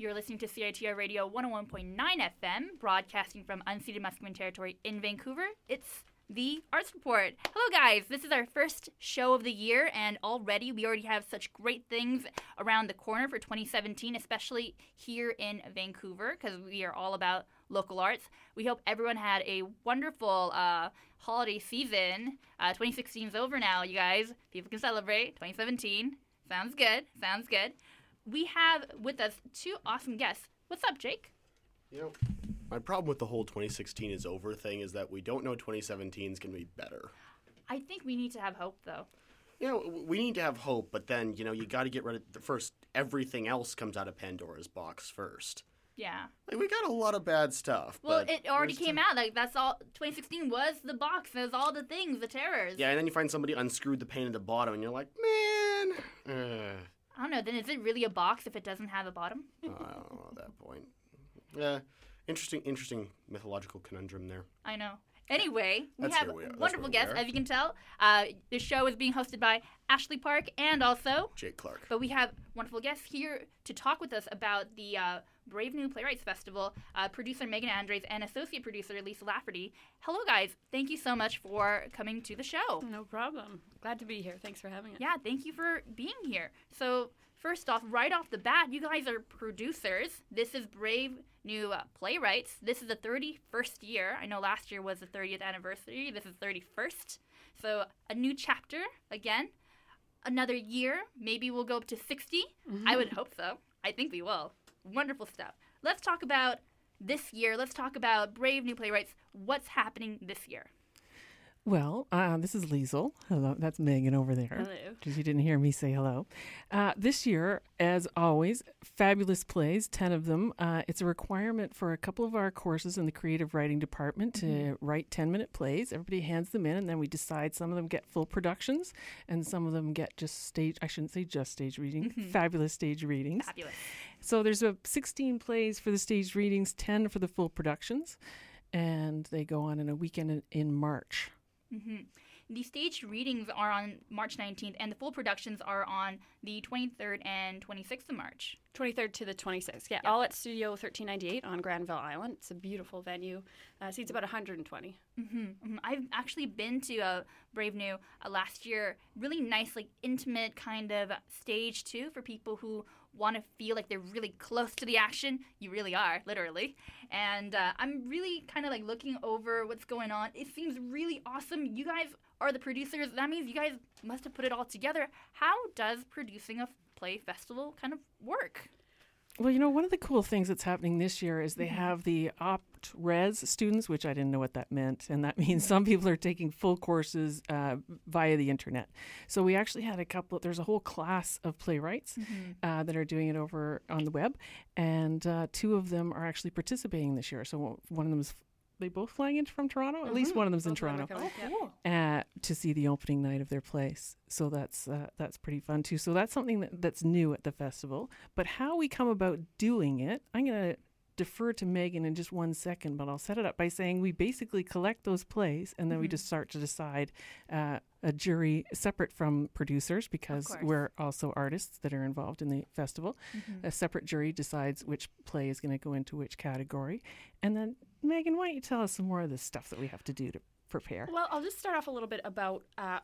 You're listening to CITR Radio 101.9 FM, broadcasting from unceded Musqueam territory in Vancouver. It's the Arts Report. Hello, guys. This is our first show of the year, and already we already have such great things around the corner for 2017, especially here in Vancouver, because we are all about local arts. We hope everyone had a wonderful uh, holiday season. Uh, 2016 is over now, you guys. People can celebrate. 2017. Sounds good. Sounds good. We have with us two awesome guests. What's up, Jake? You know, my problem with the whole 2016 is over thing is that we don't know 2017 is going to be better. I think we need to have hope, though. You know, we need to have hope, but then, you know, you got to get rid of the first. Everything else comes out of Pandora's box first. Yeah. Like, we got a lot of bad stuff. Well, but it already came still- out. Like that's all. 2016 was the box. There's all the things, the terrors. Yeah, and then you find somebody unscrewed the paint at the bottom, and you're like, man. Uh, I don't know. Then is it really a box if it doesn't have a bottom? I don't know at that point. Yeah, interesting, interesting mythological conundrum there. I know. Anyway, we That's have we are. That's wonderful where we guests, are. as you can tell. Uh, the show is being hosted by Ashley Park and also, Jake Clark. but we have wonderful guests here to talk with us about the uh, Brave New Play Rites Festival. Uh, producer Megan Andres and associate producer Liesl Lafferty. Hello, guys. Thank you so much for coming to the show. No problem. Glad to be here. Thanks for having us. Yeah, thank you for being here. So, first off, right off the bat, you guys are producers. This is Brave New uh, Play Rites. This is the 31st year. I know last year was the 30th anniversary. This is 31st. So, a new chapter again. Another year. Maybe we'll go up to 60. I would hope so. I think we will. Wonderful stuff. Let's talk about this year. Let's talk about Brave New Play Rites. What's happening this year? Well, uh, this is Liesl. Hello, that's Megan over there. Hello. Because you didn't hear me say hello. Uh, this year, as always, fabulous plays, 10 of them. Uh, it's a requirement for a couple of our courses in the creative writing department to write 10 minute plays. Everybody hands them in, and then we decide some of them get full productions, and some of them get just stage, I shouldn't say just stage reading, fabulous stage readings. Fabulous. So there's a 16 plays for the stage readings, 10 for the full productions, and they go on in a weekend in, in March. Hmm The staged readings are on March 19th, and the full productions are on the 23rd and 26th of March. 23rd to the 26th. Yeah, all at Studio 1398 on Granville Island. It's a beautiful venue. Uh, seats about 120. hmm I've actually been to a Brave New uh, last year. Really nice, like intimate kind of stage too for people who want to feel like they're really close to the action. You really are, literally. And uh, I'm really kind of like looking over what's going on. It seems really awesome. You guys are the producers. That means you guys must have put it all together. How does producing a play festival kind of work? Well, you know, one of the cool things that's happening this year is they have the opt res students, which I didn't know what that meant. And that means some people are taking full courses uh, via the internet. So we actually had a couple, there's a whole class of playwrights uh, that are doing it over on the web. And uh, two of them are actually participating this year. So one of them is, they both flying in from Toronto? At least one of them's in Both of them are Toronto coming. Yeah. uh, to see the opening night of their place. So that's uh, that's pretty fun too. So that's something that, that's new at the festival. But how we come about doing it, I'm going to defer to Megan in just one second, but I'll set it up by saying we basically collect those plays and then we just start to decide uh, a jury separate from producers because we're also artists that are involved in the festival. A separate jury decides which play is going to go into which category. And then, Megan, why don't you tell us some more of the stuff that we have to do to prepare? Well, I'll just start off a little bit about uh,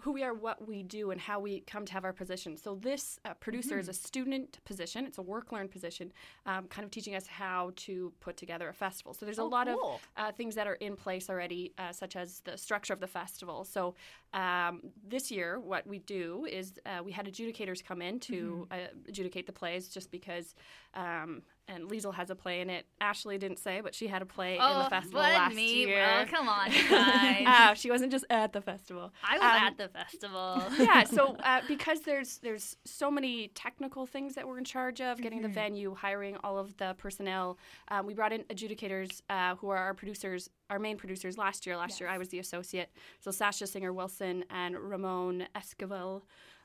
who- we are, what we do, and how we come to have our position. So, this uh, producer is a student position, it's a work learn position, um, kind of teaching us how to put together a festival. So, there's a Oh, lot cool. of uh, things that are in place already, uh, such as the structure of the festival. So, um, this year, what we do is uh, we had adjudicators come in to uh, adjudicate the plays just because. Um, and Liesl has a play in it. Ashley didn't say, but she had a play in the festival but last Oh, me. year. Well, come on, guys. Ah, she wasn't just at the festival. I was Um, at the festival. yeah, so uh, because there's there's so many technical things that we're in charge of, getting the Mm-hmm. venue, hiring all of the personnel, um, we brought in adjudicators uh, who are our producers, our main producers last year. Last year I was the associate. So Sasha Singer Wilson and Ramon Esquivel.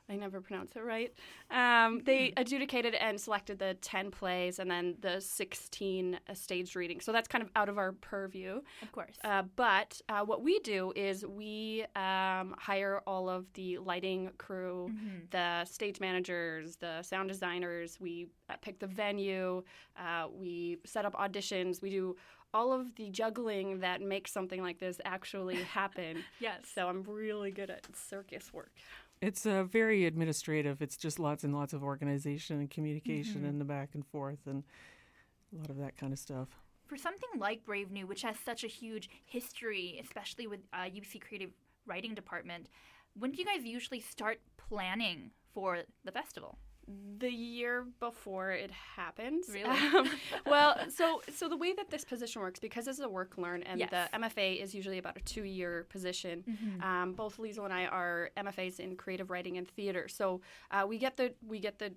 I never pronounce it right. Um, they adjudicated and selected the 10 plays and then the 16 uh, staged readings. So that's kind of out of our purview. Of course. Uh, but uh, what we do is we um, hire all of the lighting crew, the stage managers, the sound designers. We uh, pick the venue. Uh, we set up auditions. We do all of the juggling that makes something like this actually happen. Yes. So I'm really good at circus work. It's uh, very administrative. It's just lots and lots of organization and communication and the back and forth and a lot of that kind of stuff. For something like Brave New, which has such a huge history, especially with uh, UBC Creative Writing Department, when do you guys usually start planning for the festival? The year before it happens. Really? Um, well, so so the way that this position works, because this is a work learn, and Yes. the MFA is usually about a two year position. Mm-hmm. Um, both Liesl and I are MFAs in creative writing and theater, so uh, we get the we get the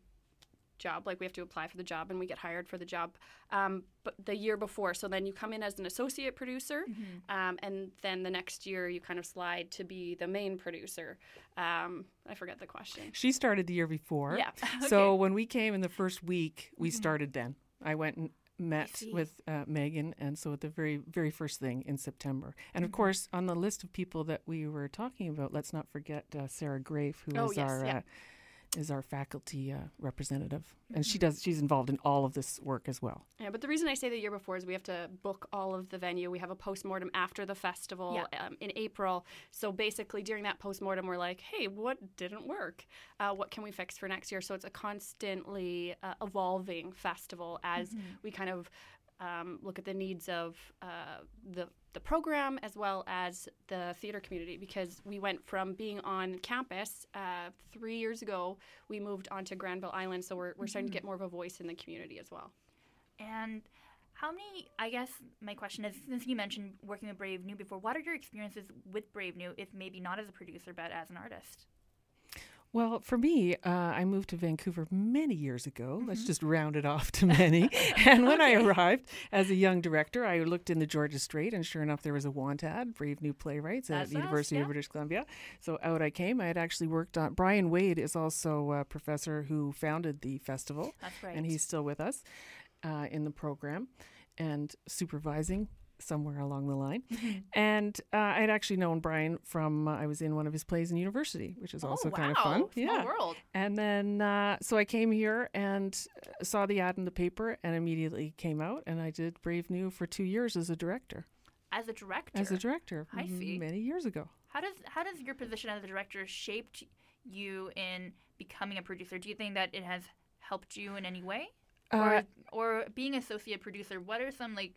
job like we have to apply for the job and we get hired for the job um, but the year before so then you come in as an associate producer Mm-hmm. um, and then the next year you kind of slide to be the main producer um, i forget the question She started the year before. yeah So when we came in the first week, we started then. I went and met with uh, Megan, and so at the very, very first thing in September. And Mm-hmm. of course, on the list of people that we were talking about, let's not forget uh, Sara Graefe, who is Oh, yes, our yeah. uh, is our faculty uh, representative, and Mm-hmm. she does. She's involved in all of this work as well. Yeah, but the reason I say the year before is we have to book all of the venue. We have a postmortem after the festival um, in April. So basically, during that postmortem, we're like, hey, what didn't work? Uh, what can we fix for next year? So it's a constantly uh, evolving festival as we kind of um, look at the needs of uh, the the program as well as the theater community because we went from being on campus uh, three years ago we moved on to Granville Island. So we're, we're starting to get more of a voice in the community as well. And how many, I guess my question is since you mentioned working with Brave New before, what are your experiences with Brave New, if maybe not as a producer, but as an artist? Well, for me, uh, I moved to Vancouver many years ago. Mm-hmm. Let's just round it off to many. and when I arrived as a young director, I looked in the Georgia Straight, and sure enough, there was a want ad, Brave New Play Rites That's at the University yeah. of British Columbia. So out I came. I had actually worked on. Bryan Wade is also a professor who founded the festival, That's right. and he's still with us uh, in the program and supervising somewhere along the line. Mm-hmm. And uh, I had actually known Bryan from uh, I was in one of his plays in university, which is also oh, kind of fun. Small yeah. world. And then, uh, so I came here and uh, saw the ad in the paper and immediately came out. And I did Brave New for two years as a director. As a director. As a director. I see. Many years ago. How does how does your position as a director shaped you in becoming a producer? Do you think that it has helped you in any way? Uh, or or being associate producer, what are some like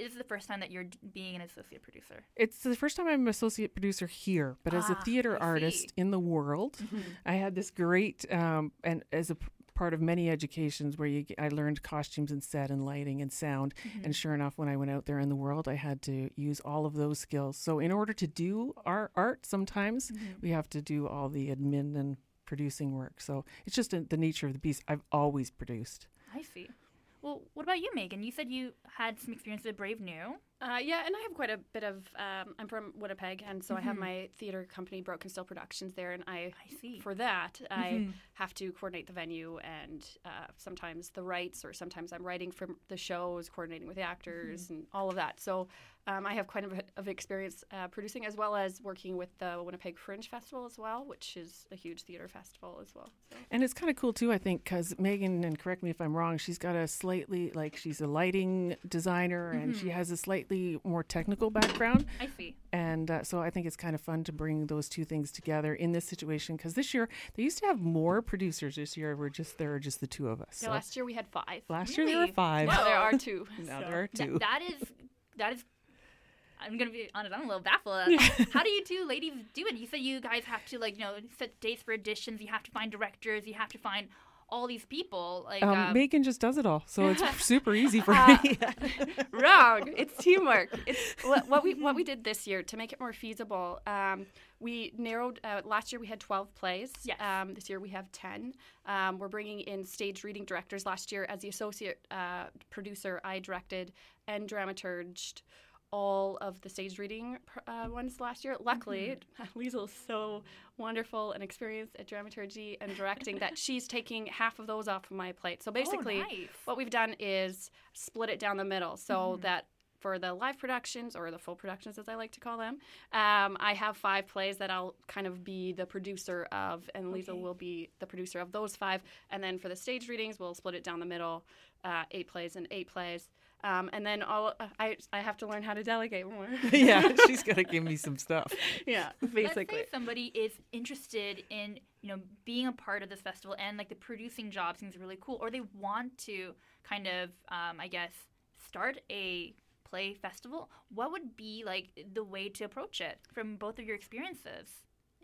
is the first time that you're being an associate producer? it's the first time I'm an associate producer here, but as a Ah, theater artist in the world, I had this great, um, and as a part of many educations where you, I learned costumes and set and lighting and sound. And sure enough, when I went out there in the world, I had to use all of those skills. So in order to do our art, sometimes we have to do all the admin and producing work. So it's just a, the nature of the beast. I've always produced. I see. Well, what about you, Megan? You said you had some experience with Brave New. Uh, yeah, and I have quite a bit of. Um, I'm from Winnipeg, and so I have my theater company, Broken Still Productions, there, and I, I see. for that, I have to coordinate the venue and uh, sometimes the rights, or sometimes I'm writing for the shows, coordinating with the actors, and all of that. So um, I have quite a bit of experience uh, producing, as well as working with the Winnipeg Fringe Festival as well, which is a huge theater festival as well. So. And it's kind of cool too, I think, because Megan, and correct me if I'm wrong, she's got a slightly, like, she's a lighting designer and she has a slightly more technical background. I see. And uh, so I think it's kind of fun to bring those two things together in this situation because this year they used to have more producers. This year we're just there are just the two of us. So last year we had five. last year there were five. Now there are two. Now so. there are two. that is that is. I'm gonna be honest. I'm a little baffled. How do you two ladies do it? You said you guys have to like you know set dates for auditions. You have to find directors. You have to find all these people. Like Um, um, Megan just does it all, so it's super easy for Uh, me. Wrong. It's teamwork. It's what, what we what we did this year to make it more feasible. Um, we narrowed. Uh, last year we had twelve plays. Yes. Um, this year we have ten. Um, we're bringing in stage reading directors. Last year, as the associate uh, producer, I directed and dramaturged all of the stage reading uh, ones last year. Luckily, Liesl's so wonderful and experienced at dramaturgy and directing that she's taking half of those off of my plate. So basically, oh, nice. what we've done is split it down the middle so that for the live productions or the full productions as i like to call them um, i have five plays that i'll kind of be the producer of and liesl Okay. will be the producer of those five and then for the stage readings we'll split it down the middle uh, eight plays and eight plays um, and then all uh, I, I have to learn how to delegate more yeah, she's gonna give me some stuff. yeah basically. Let's say somebody is interested in, you know, being a part of this festival and like the producing job seems really cool, or they want to kind of, um, I guess, start a play festival. What would be like the way to approach it from both of your experiences?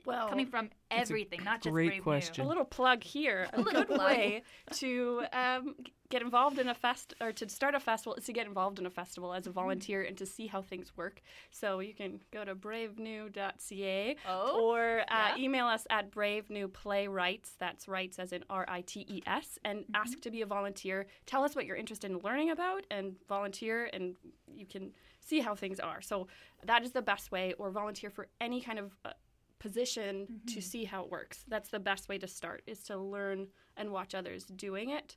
Well Coming from everything, not just great Brave New. A little plug here. A, little good plug. way to um, get involved in a fest or to start a festival is to get involved in a festival as a volunteer and to see how things work. So you can go to bravenew.ca Oh, or uh, yeah. email us at Brave New Play Rites. That's rights as in R I T E S, and Mm-hmm. ask to be a volunteer. Tell us what you're interested in learning about and volunteer, and you can see how things are. So that is the best way, or volunteer for any kind of uh, position Mm-hmm. to see how it works. That's the best way to start is to learn and watch others doing it.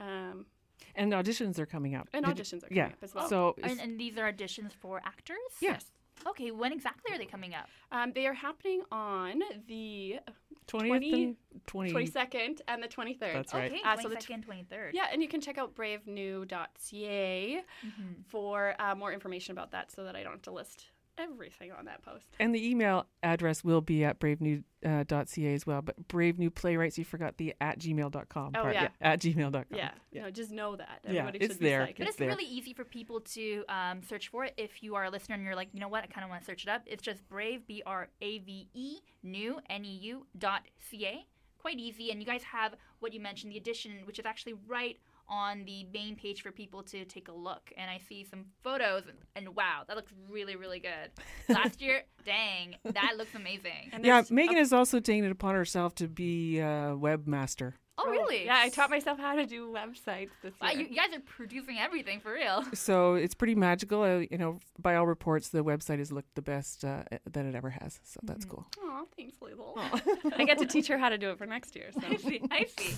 Um, And auditions are coming up. and Did- auditions are coming yeah. up as well. So and, and these are auditions for actors? Yes. Okay, when exactly are they coming up? Um, they are happening on the twentieth 20 and twenty. 22nd and the 23rd. That's right. Okay, Uh, so the 22nd, 23rd. Yeah, and you can check out bravenew.ca Mm-hmm. for uh, more information about that so that I don't have to list everything on that post. And the email address will be at bravenew.ca as well. But Brave New Play Rites, you forgot the at gmail.com Oh, part. yeah. At gmail.com. Yeah, no, just know that. Yeah, it's should be there. psyched. But It's it's there. really easy for people to um, search for it. If you are a listener and you're like, you know what, I kind of want to search it up. It's just brave, B R A V E, new, N E U dot C A. Quite easy. And you guys have what you mentioned, the edition, which is actually right on the main page for people to take a look. And I see some photos, and, and wow, that looks really, really good. Last year, dang, that looks amazing. And Yeah, there's Megan has also taken it upon herself to be a webmaster. Oh, really? Yeah, I taught myself how to do websites this Wow, year. you, you guys are producing everything for real. So it's pretty magical. Uh, you know, by all reports, the website has looked the best uh, that it ever has. So that's Mm-hmm. cool. Aw, thanks, Liesl. I get to teach her how to do it for next year. So. I see. I see.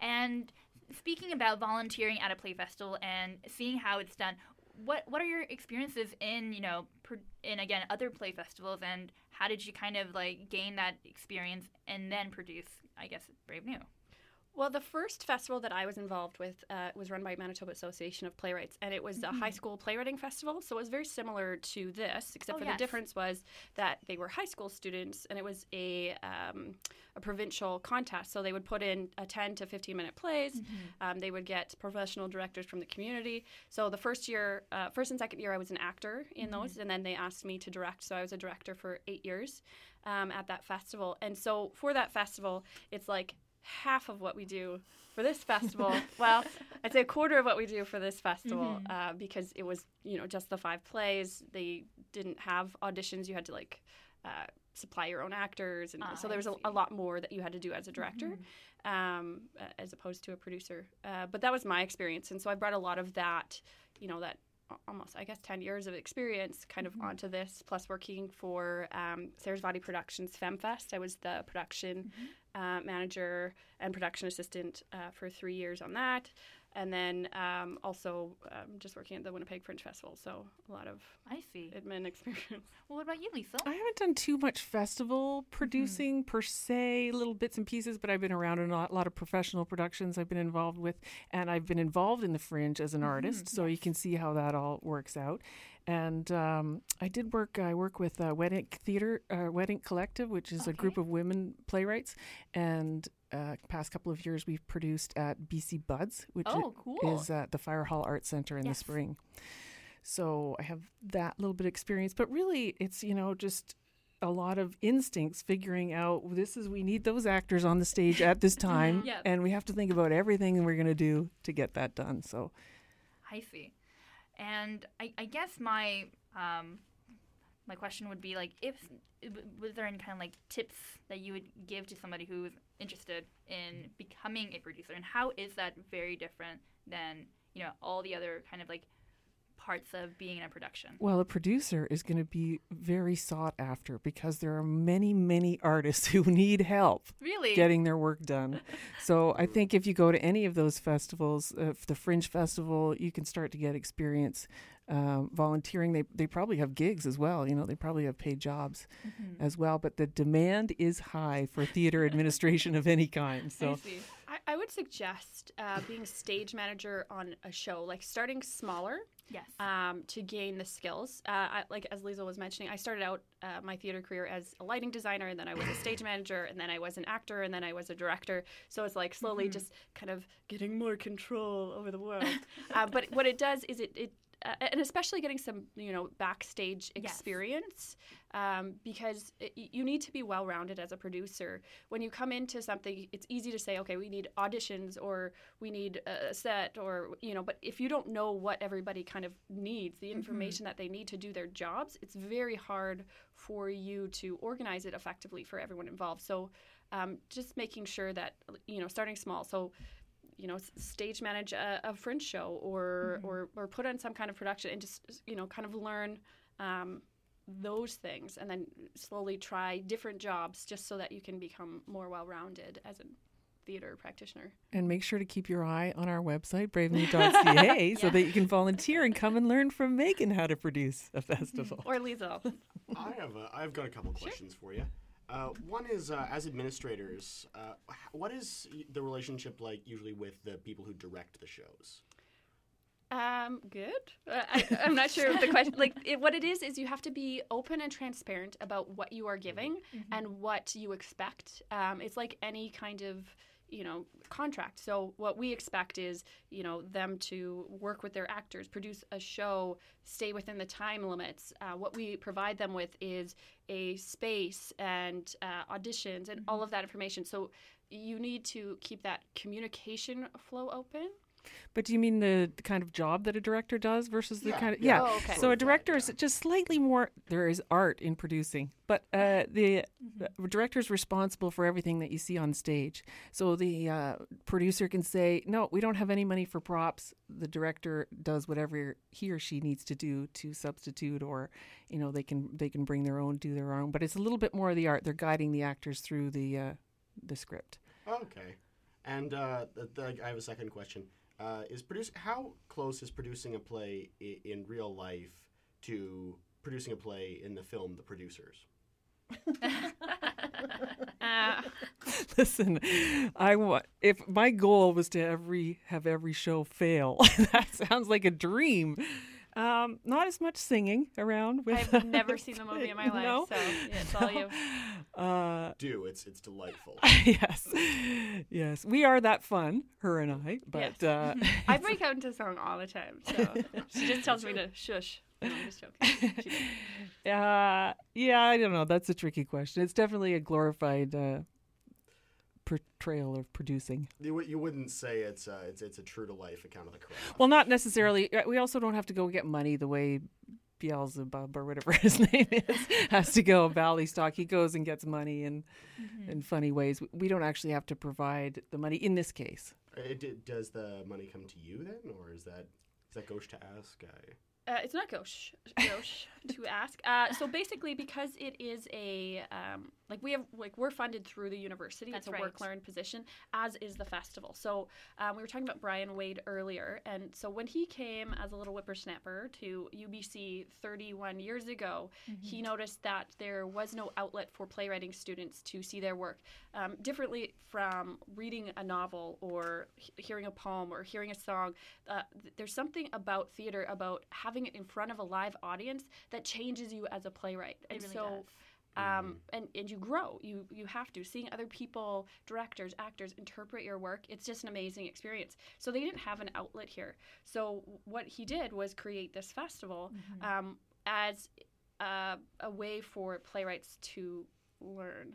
And speaking about volunteering at a play festival and seeing how it's done, what what are your experiences in you know in again other play festivals and how did you kind of like gain that experience and then produce I guess Brave New? Well, the first festival that I was involved with uh, was run by Manitoba Association of Playwrights, and it was a high school playwriting festival. So it was very similar to this, except Oh, for yes. the difference was that they were high school students, and it was a um, a provincial contest. So they would put in a ten to fifteen minute plays. Um, they would get professional directors from the community. So the first year, uh, first and second year, I was an actor in those, and then they asked me to direct. So I was a director for eight years um, at that festival. And so for that festival, it's like half of what we do for this festival. well, I'd say a quarter of what we do for this festival uh, because it was, you know, just the five plays. They didn't have auditions. You had to like uh, supply your own actors, and Ah, so there was a, a lot more that you had to do as a director. Um, uh, as opposed to a producer, uh, but that was my experience, and so I brought a lot of that, you know, that almost I guess ten years of experience kind of onto this. Plus working for um, Sarasvati Productions FemFest, I was the production uh, manager and production assistant uh, for three years on that, and then um, also um, just working at the Winnipeg Fringe Festival. So a lot of I see. admin experience. Well, what about you, Liesl? I haven't done too much festival producing per se, little bits and pieces, but I've been around in a lot, lot of professional productions I've been involved with, and I've been involved in the Fringe as an artist, so you can see how that all works out. And um, I did work. I work with uh, Wet Ink Theater, uh, Wet Ink Collective, which is a group of women playwrights. And uh, past couple of years, we've produced at BC Buds, which Oh, cool. is at the Fire Hall Art Center in Yes. the spring. So I have that little bit of experience, but really it's, you know, just a lot of instincts figuring out this is we need those actors on the stage at this time Yeah. and we have to think about everything we're going to do to get that done. So I see. And I, I guess my um, my question would be like, if was there any kind of like tips that you would give to somebody who's interested in becoming a producer, and how is that very different than you know all the other kind of like parts of being in a production? Well, a producer is going to be very sought after because there are many, many artists who need help Really? getting their work done. so I think if you go to any of those festivals, uh, the Fringe Festival, you can start to get experience um, volunteering. They they probably have gigs as well. You know, they probably have paid jobs Mm-hmm. as well. But the demand is high for theater administration of any kind. So. I see. I, I would suggest uh, being a stage manager on a show, like starting smaller Yes. um, to gain the skills. Uh, I, like as Liesl was mentioning, I started out uh, my theater career as a lighting designer, and then I was a stage manager, and then I was an actor, and then I was a director. So it's like slowly just kind of getting more control over the world. uh, but what it does is it, it uh, and especially getting some you know backstage Yes. experience um, because it, you need to be well rounded as a producer. When you come into something, it's easy to say, okay, we need auditions or we need a set or you know, but if you don't know what everybody kind of needs, the information that they need to do their jobs, it's very hard for you to organize it effectively for everyone involved. So um, just making sure that you know, starting small. So you know, stage manage a, a fringe show or, or or put on some kind of production and just you know, kind of learn. Um, those things and then slowly try different jobs just so that you can become more well-rounded as a theater practitioner And make sure to keep your eye on our website, bravenew.ca, so that you can volunteer and come and learn from Megan how to produce a festival. or Liesl. I have a, I've got a couple questions for you. Uh, one is uh, as administrators, uh, what is the relationship like usually with the people who direct the shows? Um, good. Uh, I, I'm not sure of the question. Like, it, what it is is you have to be open and transparent about what you are giving and what you expect. Um, it's like any kind of you know contract. So what we expect is you know them to work with their actors, produce a show, stay within the time limits. Uh, what we provide them with is a space and uh, auditions and all of that information. So you need to keep that communication flow open. But do you mean the kind of job that a director does versus the Yeah, kind of yeah. yeah? Oh, okay. So a director is just slightly more. There is art in producing, but uh, the Mm-hmm. the director is responsible for everything that you see on stage. So the uh, producer can say, "No, we don't have any money for props." The director does whatever he or she needs to do to substitute, or you know, they can they can bring their own, do their own. But it's a little bit more of the art. They're guiding the actors through the uh, the script. Okay, and uh, the, the, I have a second question. Uh, is produce how close is producing a play I- in real life to producing a play in the film The Producers? Listen, I want if my goal was to every have every show fail. that sounds like a dream. Um, not as much singing around. With I've never seen the movie in my life, No? so yeah, it's all you. Uh, Do it's it's delightful. yes, yes, we are that fun, her and I. But Yes. uh, I break out into song all the time, so she just tells me to shush. No, I'm just joking. She uh, yeah, I don't know. That's a tricky question. It's definitely a glorified portrayal of producing. you, you wouldn't say it's uh, it's it's a true to life account of the craft. Well, not necessarily. uh, We also don't have to go get money the way Beelzebub or whatever his name is has to go. Bialystock. He goes and gets money in in funny ways. We don't actually have to provide the money in this case. Uh, It, it- does the money come to you then, or is that is that gauche to ask? I, Uh, it's not gauche, gauche to ask. Uh, so basically, because it is a um, like we have like we're funded through the university. That's it's a right. work learn position, as is the festival. So um, we were talking about Bryan Wade earlier, and so when he came as a little whippersnapper to UBC 31 years ago, he noticed that there was no outlet for playwriting students to see their work um, differently from reading a novel or he- hearing a poem or hearing a song. Uh, th- there's something about theater about having it in front of a live audience that changes you as a playwright. It And really so does. um, and, and you grow. You you have to seeing other people, directors, actors interpret your work. It's just an amazing experience. So they didn't have an outlet here. So what he did was create this festival um, as a, a way for playwrights to learn.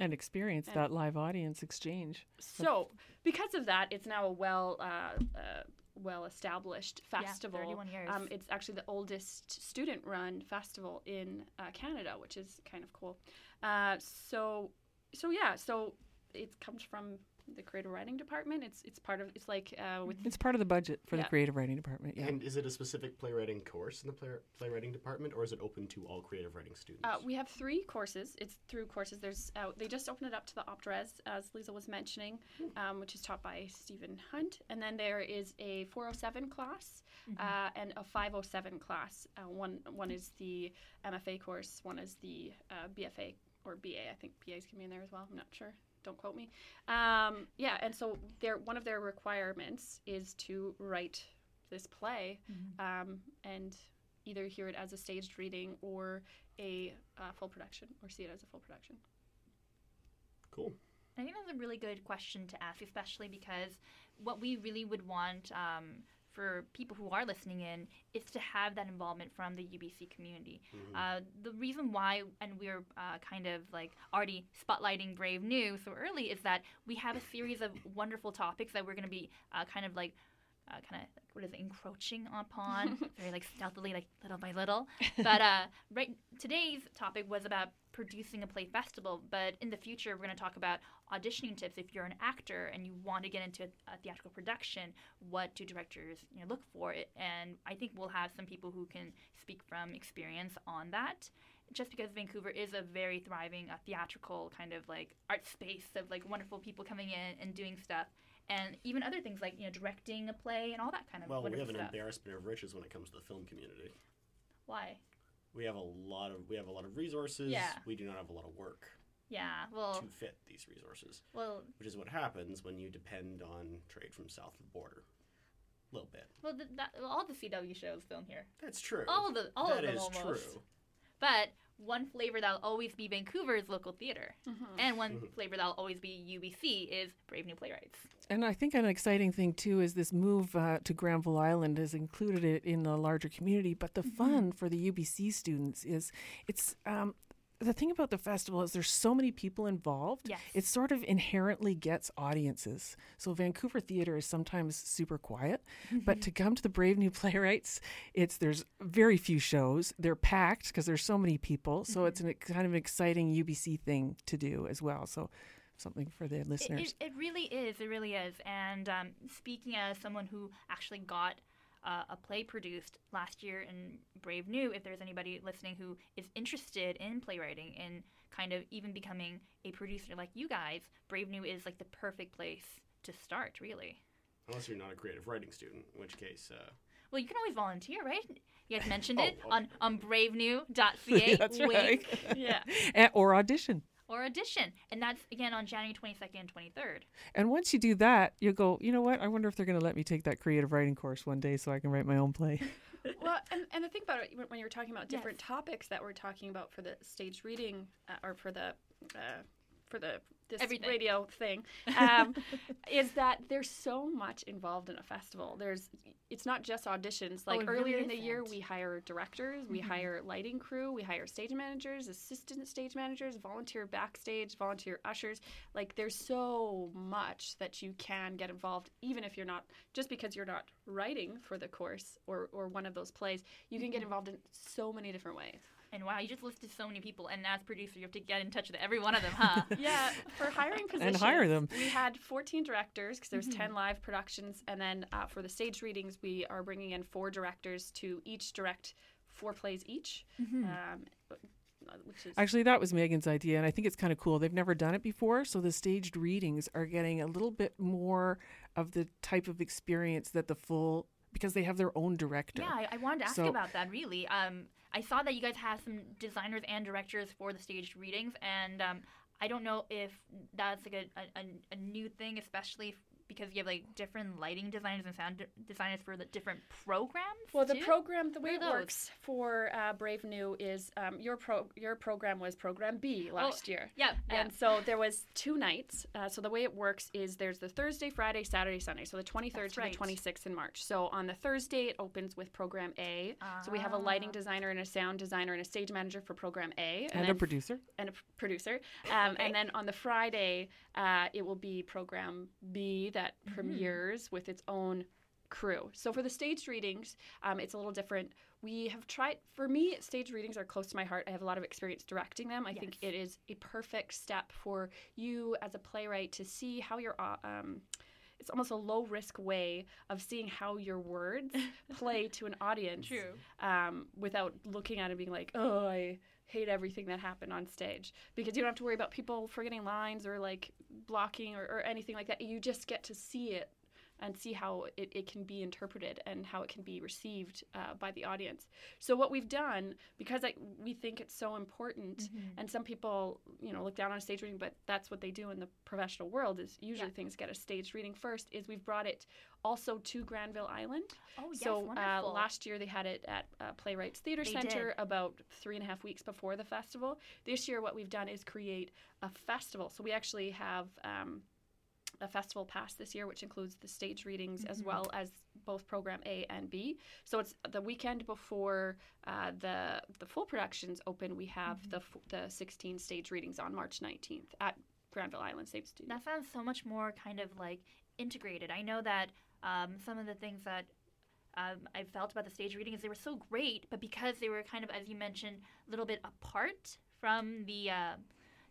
And experience And- that live audience exchange. So because of that, it's now a well. Uh, uh, well established Yeah, festival. 31 years. Um, it's actually the oldest student run festival in uh, Canada, which is kind of cool. Uh, so, so yeah, so it comes from the creative writing department. It's it's part of it's like uh, with It's part of the budget for Yeah. the creative writing department. Yeah. And is it a specific playwriting course in the play, playwriting department, or is it open to all creative writing students? Uh, we have three courses. It's through courses. There's uh, they just opened it up to the OptRes, as Liesl was mentioning, um, which is taught by Stephen Hunt. And then there is a 407 class uh, and a 507 class. Uh, one one is the MFA course. One is the uh, BFA or BA. I think BA's can be in there as well. I'm not sure. Don't quote me. Um, yeah, and so their one of their requirements is to write this play um, and either hear it as a staged reading or a uh, full production or see it as a full production. cool. I think that's a really good question to ask, especially because what we really would want um, for people who are listening in is to have that involvement from the UBC community. Uh, the reason why, and we're uh, kind of like already spotlighting Brave New so early, is that we have a series of wonderful topics that we're going to be uh, kind of like. Uh, kind of what is it, encroaching upon very like stealthily like little by little. But uh, right today's topic was about producing a play festival but in the future we're going to talk about auditioning tips. If you're an actor and you want to get into a theatrical production what do directors you know, look for? It and i think we'll have some people who can speak from experience on that. Just because vancouver is a very thriving uh, theatrical kind of like art space of like wonderful people coming in and doing stuff and even other things like you know directing a play and all that kind of Well, we have an stuff embarrassment of riches when it comes to the film community. why We have a lot of we have a lot of resources. Yeah. We do not have a lot of work yeah well to fit these resources, well which is what happens when you depend on trade from south of the border. A little bit. well the, that, well, all the cw shows film here That's true. all of the all That of them is almost true. But one flavor that'll always be Vancouver's local theater, Mm-hmm. and one Mhm. flavor that'll always be UBC is Brave New Play Rites. And I think an exciting thing too is this move uh, to Granville Island has included it in the larger community. But the fun for the UBC students is it's um, the thing about the festival is there's so many people involved. Yes. It sort of inherently gets audiences. So Vancouver theater is sometimes super quiet, but to come to the Brave New Play Rites, it's there's very few shows. They're packed because there's so many people. So it's an kind of an exciting UBC thing to do as well. So something for the It, listeners. it, it really is. It really is. And um, speaking as someone who actually got uh, a play produced last year in Brave New, if there's anybody listening who is interested in playwriting and kind of even becoming a producer like you guys, Brave New is like the perfect place to start, really. Unless you're not a creative writing student, in which case, uh, Well, you can always volunteer, right? You guys mentioned Oh, it on, on bravenew.ca. That's wink. right. Yeah. Or audition. Or audition. And that's, again, on January 22nd and 23rd. And once you do that, you'll go, you know what? I wonder if they're going to let me take that creative writing course one day so I can write my own play. well, and, and the thing about it, when- when you're talking about Yes. different topics that we're talking about for the stage reading uh, or for the uh, for the this Everything. radio thing, um, is that there's so much involved in a festival. There's it's not just auditions. Like Oh, it really earlier in the year, we hire directors, we hire lighting crew, we hire stage managers, assistant stage managers, volunteer backstage, volunteer ushers. Like there's so much that you can get involved, even if you're not just because you're not writing for the course or or one of those plays. You can get involved in so many different ways. And wow, you just listed so many people. And as producer, you have to get in touch with every one of them, huh? Yeah, for hiring positions. And hire them. We had 14 directors because there's 10 live productions, and then uh, for the stage readings, we are bringing in four directors to each direct four plays each. Um, which is Actually, that was Megan's idea, and I think it's kind of cool. They've never done it before, so the staged readings are getting a little bit more of the type of experience that the full because they have their own director. yeah, I, I wanted to ask So- about that, really. Um, I saw that you guys have some designers and directors for the staged readings. And um, I don't know if that's like a, a, a- new thing, especially because you have like different lighting designers and sound de- designers for the different programs. Well, the too? program, the way it works for uh, Brave New is um, your pro your program was Program B last year. Yeah, yeah. And so there was two nights. Uh, so the way it works is there's the Thursday, Friday, Saturday, Sunday. So the 23rd That's to right. the 26th in March. So on the Thursday, it opens with Program A. So we have a lighting Ah. designer and a sound designer and a stage manager for Program A. and a then producer. and a p- producer. Um, Okay. And then on the Friday, uh, it will be program B that Mm-hmm. premieres with its own crew. So for the staged readings, um, it's a little different. We have tried, for me, stage readings are close to my heart. I have a lot of experience directing them. I think it is a perfect step for you as a playwright to see how your uh, um, it's almost a low risk way of seeing how your words play to an audience True. um, without looking at it and being like, oh, I hate everything that happened on stage. Because you don't have to worry about people forgetting lines or like blocking or, or anything like that. You just get to see it and see how it, it can be interpreted and how it can be received uh, by the audience. So what we've done, because I, we think it's so important, Mm-hmm. and some people, you know, look down on a stage reading, but that's what they do in the professional world. Is usually Yeah. things get a stage reading first. Is we've brought it also to Granville Island. Oh yes, so uh, last year they had it at uh, Playwrights Theater They Center did. about three and a half weeks before the festival. This year, what we've done is create a festival. So we actually have. Um, a festival pass this year, which includes the stage readings as Mm-hmm. well as both program A and B. So it's the weekend before uh, the the full productions open. We have Mm-hmm. the the 16 stage readings on March 19th at Granville Island Stage Studio. That sounds so much more kind of like integrated. I know that um, some of the things that um, I felt about the stage readings they were so great, but because they were kind of, as you mentioned, a little bit apart from the uh,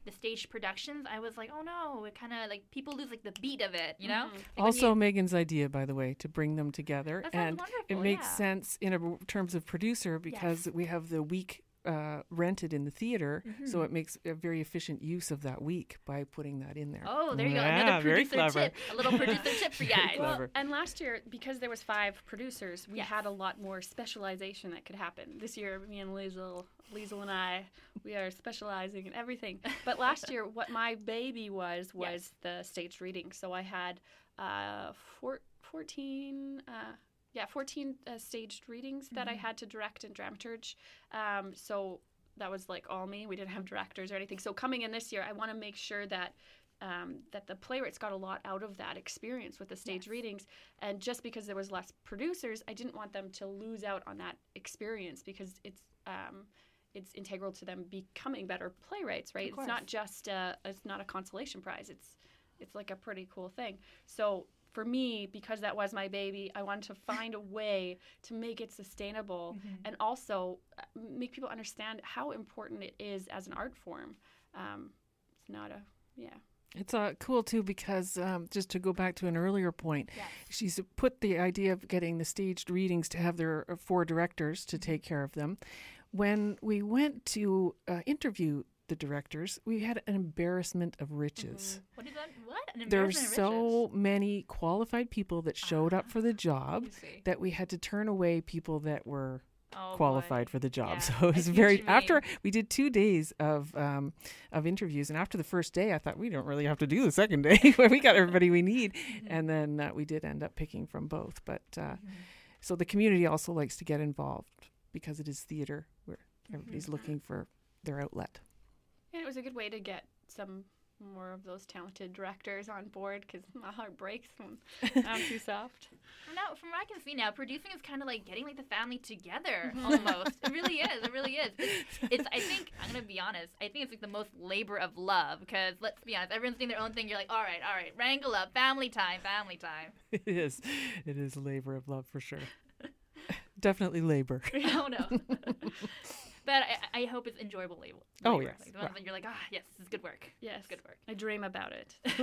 the stage productions, I was like, oh no, it kind of like people lose like the beat of it, you know. Mhm. Like, Also, you- Megan's idea, by the way, to bring them together, and it makes yeah. sense in a, terms of producer because we have the week uh, rented in the theater, so Mhm. it makes a very efficient use of that week by putting that in there. Oh, there you go. Yeah, Another very producer clever. tip. A little producer tip for you guys. Well, and last year, because there was five producers, we Yes. had a lot more specialization that could happen. This year, me and Liesl, Liesl and I, we are specializing in everything. But last year, what my baby was was Yes. the staged reading. So I had uh, four, 14, uh, yeah, 14 uh, staged readings that I Mhm. had to direct and dramaturge. Um, so that was like all me. We didn't have directors or anything. So coming in this year, I want to make sure that um, that the playwrights got a lot out of that experience with the stage Yes. readings. And just because there was less producers, I didn't want them to lose out on that experience because it's um, it's integral to them becoming better playwrights, right? It's not just a, it's not a consolation prize. It's it's like a pretty cool thing. So for me, because that was my baby, I wanted to find a way to make it sustainable Mhm. and also uh, make people understand how important it is as an art form. Um, it's not a yeah. It's uh, cool too because um, just to go back to an earlier point, Yes. she's put the idea of getting the staged readings to have their uh, four directors to take care of them. When we went to uh, interview the directors, we had an embarrassment of riches. What is that? What? An There were so many qualified people that showed up for the job that we had to turn away people that were Oh, boy. qualified for the job. Yeah, So it was very after we did two days of um, of interviews, and after the first day, I thought we don't really have to do the second day. we got everybody we need, Mm-hmm. and then uh, we did end up picking from both. But uh, so the community also likes to get involved because it is theater where everybody's Mm-hmm. looking for their outlet. And it was a good way to get some more of those talented directors on board because my heart breaks when I'm too soft. From now, from what I can see now, producing is kind of like getting like the family together, Mm-hmm. almost. it really is. It really is. It's, it's. I think I'm gonna be honest. I think it's like the most labor of love because let's be honest, everyone's doing their own thing. You're like, all right, all right, wrangle up, family time, family time. it is, it is labor of love for sure. Definitely labor. oh no. But I, I hope it's enjoyable labor. Oh, labor. yes. Like the ones that you're like, ah, yes, this is good work. Yes, It's good work. I dream about it.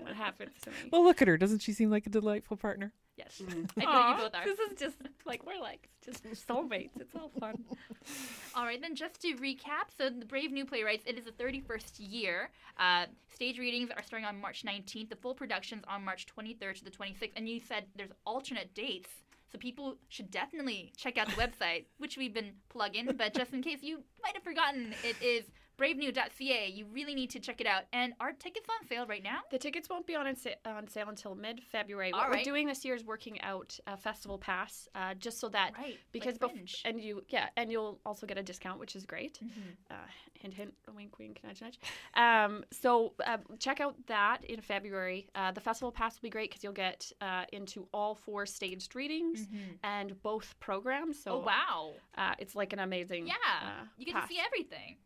what happens to me? Well, look at her. Doesn't she seem like a delightful partner? Yes. Mm. I feel Aw, you both are. This is just like we're like just soulmates. It's all fun. All right, then just to recap, so the Brave New Play Rites, it is the 31st year. Uh, stage readings are starting on March 19th. The full production's on March 23rd to the 26th. And you said there's alternate dates, so people should definitely check out the website, which we've been plugging. But just in case you might have forgotten, it is bravenew.ca. You really need to check it out. And are tickets on sale right now? The tickets won't be on sa- on sale until mid February. What we're doing this year is working out a festival pass, uh, just so that Right. because like bef- and you yeah, and you'll also get a discount, which is great. Mhm. uh, hint, hint, wink, wink, nudge, nudge. Um, so uh, check out that in February. Uh, the festival pass will be great because you'll get uh, into all four staged readings Mhm. and both programs. So oh, wow. uh, it's like an amazing Yeah. uh, you get pass. to see everything.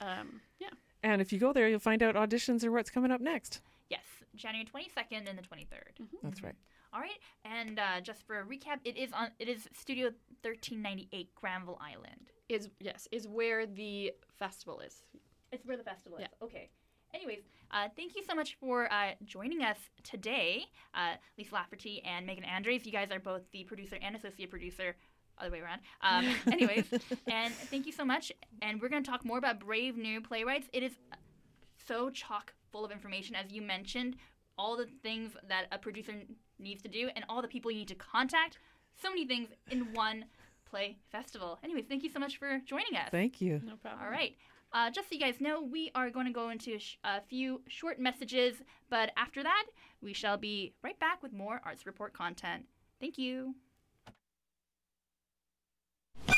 Um, yeah, And if you go there, you'll find out auditions or what's coming up next. Yes, January 22nd and the 23rd. That's right. All right, and uh, just for a recap, it is on it is Studio 1398 Granville Island. Is yes, is where the festival is. It's where the festival is. Yeah. Okay. Anyways, uh, thank you so much for uh, joining us today, uh, Liesl Lafferty and Megan Andres. You guys are both the producer and associate producer. Other way around. Um, anyways, and thank you so much. And we're going to talk more about Brave New Play Rites. It is so chock full of information, as you mentioned, all the things that a producer needs to do and all the people you need to contact. So many things in one play festival. Anyways, thank you so much for joining us. Thank you. No problem. All right. Uh, just so you guys know, we are going to go into sh- a few short messages, but after that, we shall be right back with more Arts Report content. Thank you.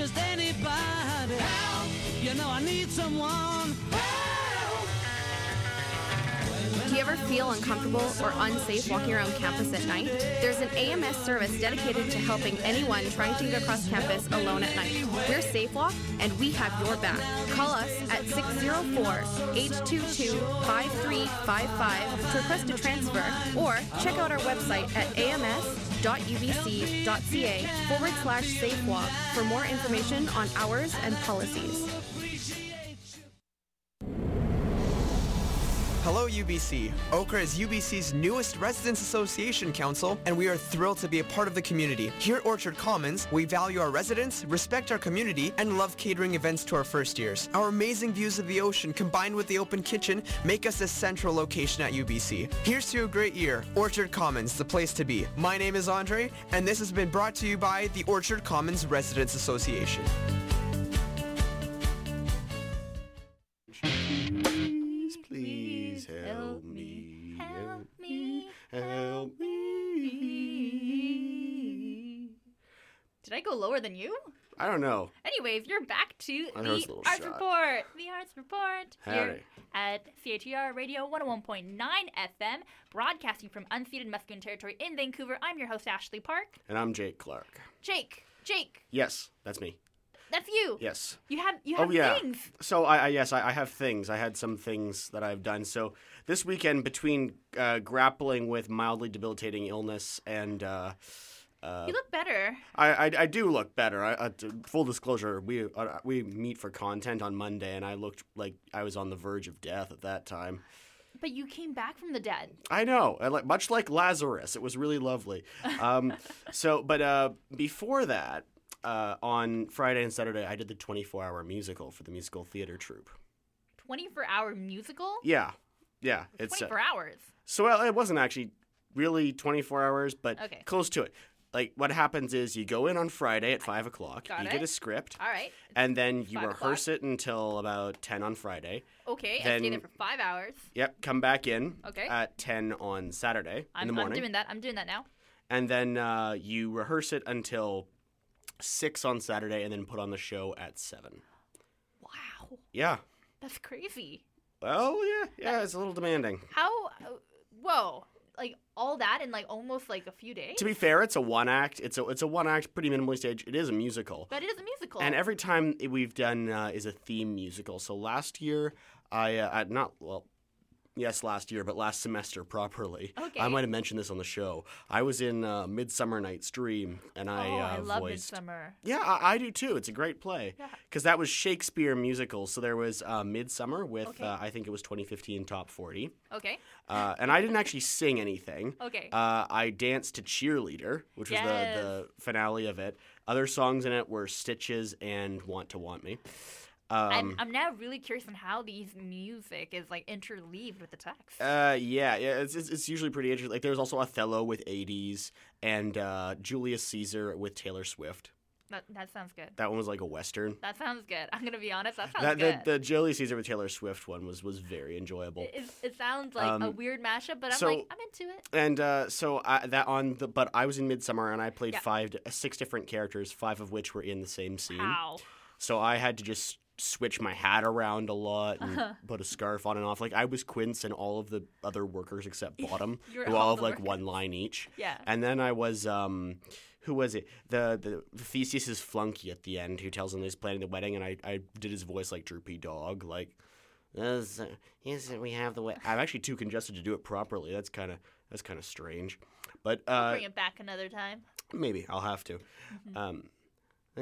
just anybody help. You know I need someone. Do you ever feel uncomfortable or unsafe walking around campus at night? There's an AMS service dedicated to helping anyone trying to get across campus alone at night. We're SafeWalk and we have your back. Call us at 604-822-5355 to request a transfer or check out our website at ams.ubc.ca forward slash SafeWalk for more information on hours and policies. Hello, UBC. OCRA is UBC's newest Residents Association Council, and we are thrilled to be a part of the community. Here at Orchard Commons, we value our residents, respect our community, and love catering events to our first years. Our amazing views of the ocean combined with the open kitchen make us a central location at UBC. Here's to a great year. Orchard Commons, the place to be. My name is Andre, and this has been brought to you by the Orchard Commons Residents Association. I go lower than you? I don't know. Anyways, you're back to I the Arts shot. Report. The Arts Report here at CiTR Radio 101.9 FM, broadcasting from unceded Musqueam territory in Vancouver. I'm your host Ashley Park. And I'm Jake Clark. Jake, Jake, Yes, that's me. that's you. Yes. You have you Oh have yeah. things. So I, I yes I, I have things. I had some things that I've done. So this weekend, between uh, grappling with mildly debilitating illness and uh, uh, You look better. I, I I do look better. I, uh, full disclosure, we uh, we meet for content on Monday, and I looked like I was on the verge of death at that time. But you came back from the dead. I know, like much like Lazarus. It was really lovely. Um, so, but uh, before that, uh, on Friday and Saturday, I did the 24-hour musical for the musical theater troupe. 24 hour musical? Yeah, yeah. It's uh, 24 hours. so well, it wasn't actually really 24 hours, but Okay. close to it. Like what happens is you go in on Friday at five o'clock. Got you it. get a script, All right. and then you Five rehearse it until about 10 on Friday. Okay. I stay there for five hours. Yep, come back in Okay. at 10 on Saturday I'm, in the I'm doing that. I'm doing that now. and then uh, you rehearse it until 6 on Saturday and then put on the show at 7. Wow. Yeah. That's crazy. Well, yeah, yeah, it's a little demanding. How? uh, Whoa! Like all that in like almost like a few days. To be fair, it's a one act. It's a it's a one act, pretty minimally staged. It is a musical. but it is a musical. And every time we've done uh, is a theme musical. So last year, I, uh, I not well, yes, last year, but last semester properly. Okay. I might have mentioned this on the show. I was in uh, Midsummer Night's Dream, and I oh, uh, I love voiced. Midsummer. Yeah, I, I do too. It's a great play Yeah. because that was Shakespeare musical. So there was uh, Midsummer with Okay. uh, I think it was 2015 top 40, Okay. uh, and I didn't actually sing anything. Okay. Uh, I danced to Cheerleader, which was the, the finale of it. Other songs in it were Stitches and Want to Want Me. I'm, Um, I'm now really curious on how these music is like interleaved with the text. Uh, yeah, yeah, it's, it's, it's usually pretty interesting. Like, there's also Othello with 80s and uh, Julius Caesar with Taylor Swift. that, that sounds good. That one was like a western. That sounds good. I'm gonna be honest. That sounds That good. the, the Julius Caesar with Taylor Swift one was was very enjoyable. it, it- sounds like a Um, weird mashup, but I'm so- like, I'm into it. And uh, so I, that on the but I was in Midsummer and I played Yeah. five six different characters, five of which were in the same scene. How? So I had to just switch my hat around a lot and Uh-huh. put a scarf on and off. Like I was Quince and all of the other workers except Bottom, who all all have like workers. one line each. Yeah. And then I was um who was it? The the Theseus's flunky at the end who tells him he's planning the wedding and I, I did his voice like droopy dog, like "Yes, we have the way. I'm actually too congested to do it properly. That's kind of that's kind of strange, but uh, Bring it back another time. maybe I'll have to. Um,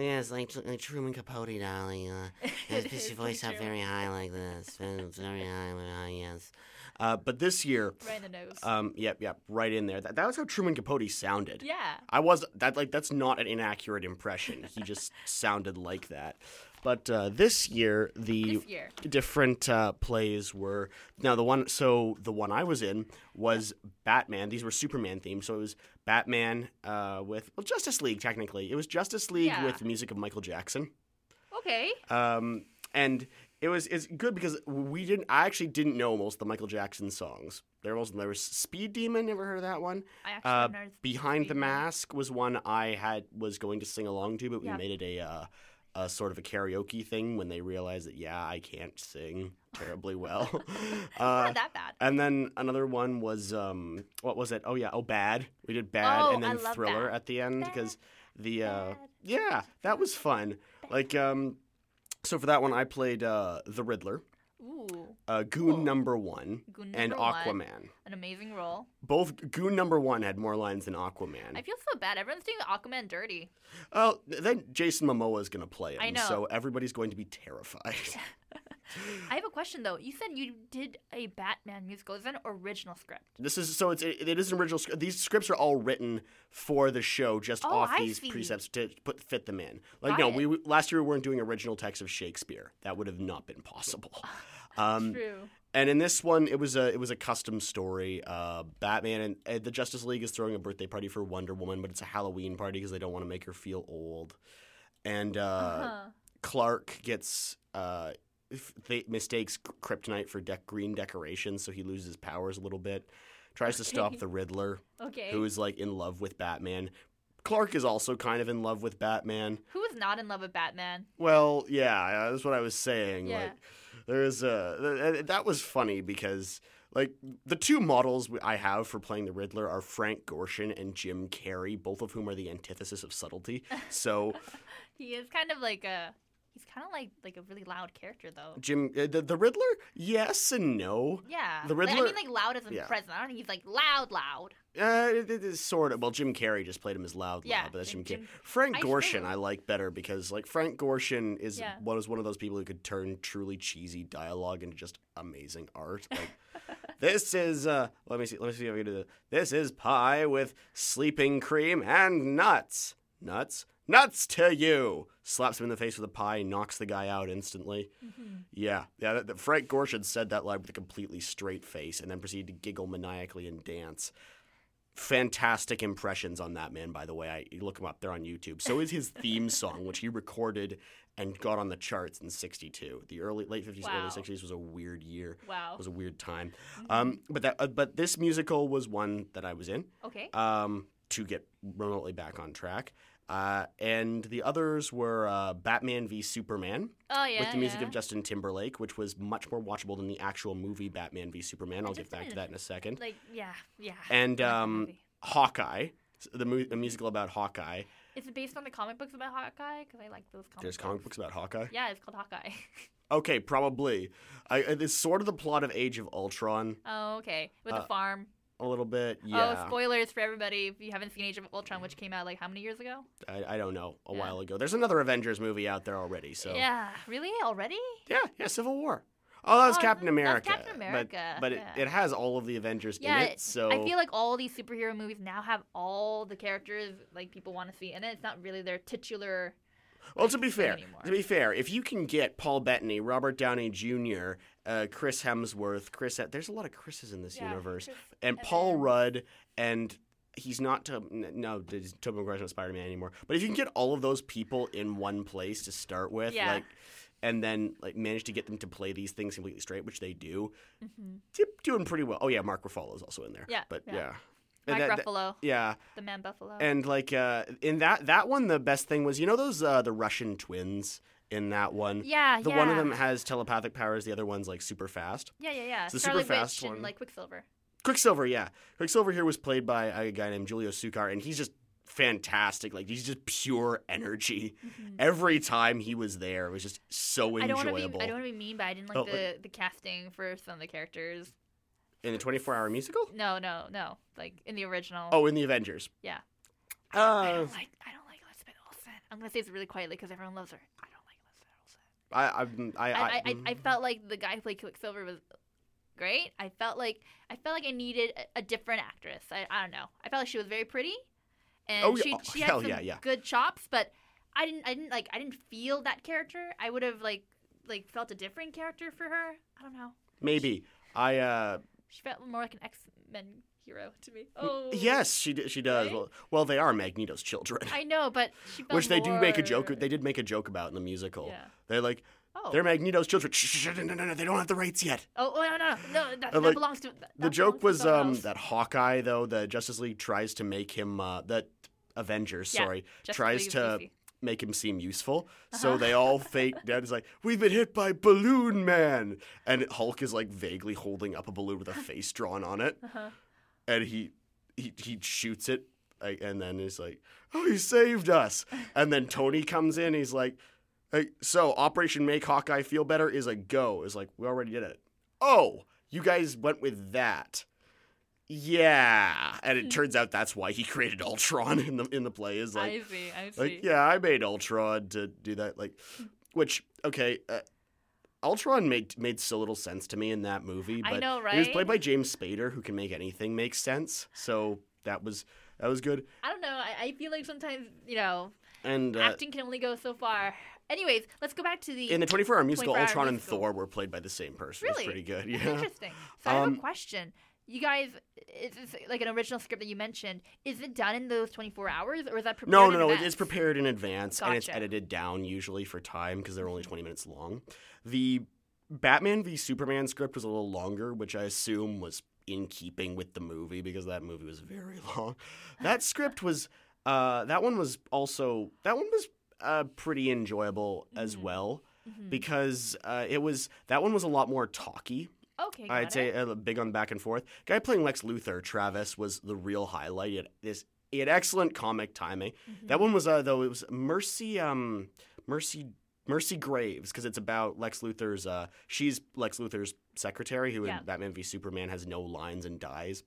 yes, like, like Truman Capote, darling. Uh, pitch your voice up very high like this, very very high, very high. Yes. Uh, but this year, Right in the nose. um, yep, yep, right in there. That, that was how Truman Capote sounded. yeah. I was that like that's not an inaccurate impression. He just sounded like that. But uh, this year, the This year. different uh, plays were now the one. So the one I was in was Batman. These were Superman themed. So it was Batman uh, with well, Justice League. Technically, it was Justice League Yeah. with the music of Michael Jackson. Okay. Um, and it was it's good because we didn't. I actually didn't know most of the Michael Jackson songs. There was there was Speed Demon. Never heard of that one. I actually Uh, of Behind Speed the Mask was one I had was going to sing along to, but we Yeah. made it a uh, a sort of a karaoke thing when they realized that yeah I can't sing terribly well. uh, Not that bad. and then another one was um what was it? Oh yeah, oh bad. We did bad Oh, and I then love thriller Bad. at the end because the uh Bad. yeah that was fun. Like um so for that one I played uh the Riddler, Ooh, uh, Goon Cool. Number One, Goon and number one. Aquaman. an amazing role. Both Goon Number One had more lines than Aquaman. I feel so bad. Everyone's doing Aquaman dirty. Oh, then Jason Momoa is going to play him, I know. so everybody's going to be terrified. I have a question though. You said you did a Batman musical. Is that an original script? this is so it's it, it is an original script. These scripts are all written for the show, just Oh, off I these see. precepts to put fit them in. Like Got no, we we- last year we weren't doing original text of Shakespeare. That would have not been possible. Um, True. and in this one, it was a it was a custom story. Uh, Batman and uh, the Justice League is throwing a birthday party for Wonder Woman, but it's a Halloween party because they don't want to make her feel old. And uh, Uh-huh. Clark gets they mistakes kryptonite for green decorations, so he loses powers a little bit. Tries to stop the Riddler, Okay. who is like in love with Batman. Clark is also kind of in love with Batman. Who is not in love with Batman? Well, yeah, that's what I was saying. Yeah. Like, there's a that was funny because like the two models I have for playing the Riddler are Frank Gorshin and Jim Carrey, both of whom are the antithesis of subtlety. So He is kind of like a. He's kind of like like a really loud character though. Jim, uh, the, the Riddler, yes and no. Yeah. The Like, I mean, like loud as in yeah. present. I don't think he's like loud, loud. Uh, it, it is sort of. Well, Jim Carrey just played him as loud, Yeah, loud, but that's Jim, Jim- Carrey. Frank I Gorshin, know. I like better because like Frank Gorshin is Yeah. one was one of those people who could turn truly cheesy dialogue into just amazing art. Like this is uh, let me see, let me see if I can do this. This is pie with sleeping cream and nuts. Nuts, nuts to you! Slaps him in the face with a pie, knocks the guy out instantly. Yeah, yeah. That, that Frank Gorshin said that line with a completely straight face, and then proceeded to giggle maniacally and dance. Fantastic impressions on that man, by the way. I you look him up; they're on YouTube. So is his theme song, which he recorded and got on the charts in '62. The early, late '50s, Wow. early '60s was a weird year. Wow. It was a weird time. Um, but that, uh, but this musical was one that I was in Okay. um, to get remotely back on track. Uh, and the others were uh, Batman v Superman oh yeah. with the music yeah. of Justin Timberlake, which was much more watchable than the actual movie Batman v Superman. I'll get back to that in a second. Like yeah, yeah. And I like that um. Hawkeye, the, mu- the musical about Hawkeye. Is it based on the comic books about Hawkeye? Because I like those comic There's books. comic books about Hawkeye. Yeah, it's called Hawkeye. Okay, probably. I, it's sort of the plot of Age of Ultron, oh, okay. With Uh, the farm. A little bit. Oh, yeah, Oh, spoilers for everybody if you haven't seen Age of Ultron, which came out like how many years ago? I, I don't know. A Yeah. while ago. There's another Avengers movie out there already. So Yeah, really? Already? yeah, yeah, Civil War. Oh, that was Oh, Captain America. Captain America, But but yeah. it, it has all of the Avengers Yeah, in it. So I feel like all these superhero movies now have all the characters like people want to see, in it. it's not really their titular Well, to be fair, anymore. to be fair, if you can get Paul Bettany, Robert Downey Jr., uh, Chris Hemsworth, Chris, there's a lot of Chris's in this Yeah, universe, Chris and Paul Evans. Rudd, and he's not to, no, Tobey Maguire's not Spider Man anymore. But if you can get all of those people in one place to start with, Yeah. like, and then like manage to get them to play these things completely straight, which they do, Mm-hmm. doing pretty well. Oh yeah, Mark Ruffalo is also in there. Yeah, but yeah. yeah, And that- that- Ruffalo, yeah. the man Buffalo. And like uh, in that that one, the best thing was you know those uh, the Russian twins in that one. yeah, The yeah. one of them has telepathic powers. The other one's like super fast. Yeah, yeah, yeah. It's the super fast Witch one. and like Quicksilver. Quicksilver, yeah. Quicksilver here was played by a guy named Julio Sukar, and he's just fantastic. Like he's just pure energy. Every time he was there, it was just so Mm-hmm. I don't want to enjoyable. I don't want to be mean, but I didn't like Oh, the the casting for some of the characters. In the 24-hour musical? No, no, no. Like in the original. Oh, in the Avengers. Yeah. Uh, I don't like. I don't like Elizabeth Olsen. I'm gonna say this really quietly because everyone loves her. I don't like Elizabeth Olsen. I, I, I, I, I, I, mm. I felt like the guy who played Quicksilver was great. I felt like I felt like I needed a, a different actress. I, I don't know. I felt like she was very pretty, and Oh, she Oh, she had some yeah, yeah. good chops. But I didn't I didn't like I didn't feel that character. I would have like like felt a different character for her. I don't know. maybe. I, uh, She felt more like an X Men hero to me. Oh yes, she, d- she does. Right? Well, well, they are Magneto's children. I know, but she felt Which they do make a joke. They did make a joke about in the musical. Yeah. They're like, Oh. they're Magneto's children. Shh, no, no, no, they don't have the rights yet. Oh, oh no, no, no, that, that like, belongs to. That, the joke was um that Hawkeye though the Justice League tries to make him uh that Avengers Yeah, sorry Justice tries League to. Make him seem useful. So Uh-huh. they all fake dad is like we've been hit by Balloon Man and Hulk is like vaguely holding up a balloon with a face drawn on it. Uh-huh. And he he he shoots it and then he's like oh he saved us. And then Tony comes in he's like Hey, so Operation Make Hawkeye Feel Better is a go. Is like we already did it. Oh, you guys went with that. Yeah, and it turns out that's why he created Ultron in the in the play. Is like, I see, I see. like yeah, I made Ultron to do that. Like, which okay, uh, Ultron made made so little sense to me in that movie. I But know, He was played by James Spader, who can make anything make sense. So that was that was good. I don't know. I, I feel like sometimes you know And uh, acting can only go so far. Anyways, let's go back to the. in the 24 hour musical, 24 hour Ultron musical. and Thor were played by the same person. Really? It's pretty good. That's Yeah. Interesting. So I have Um, a question. You guys, is this like an original script that you mentioned? Is it done in those 24 hours, or is that prepared? No, no, no. it- advance? It's prepared in advance and it's edited down usually for time because they're only 20 minutes long. The Batman v Superman script was a little longer, which I assume was in keeping with the movie because that movie was very long. That script was, uh, that one was also, that one was uh, pretty enjoyable as Mm-hmm. well because uh, it was, that one was a lot more talky. Okay, I'd say uh, big on back and forth. Guy playing Lex Luthor, Travis, was the real highlight. He had this he had excellent comic timing. Mm-hmm. That one was uh, though it was Mercy um Mercy Mercy Graves because it's about Lex Luthor's uh she's Lex Luthor's secretary who Yeah. in Batman v Superman has no lines and dies.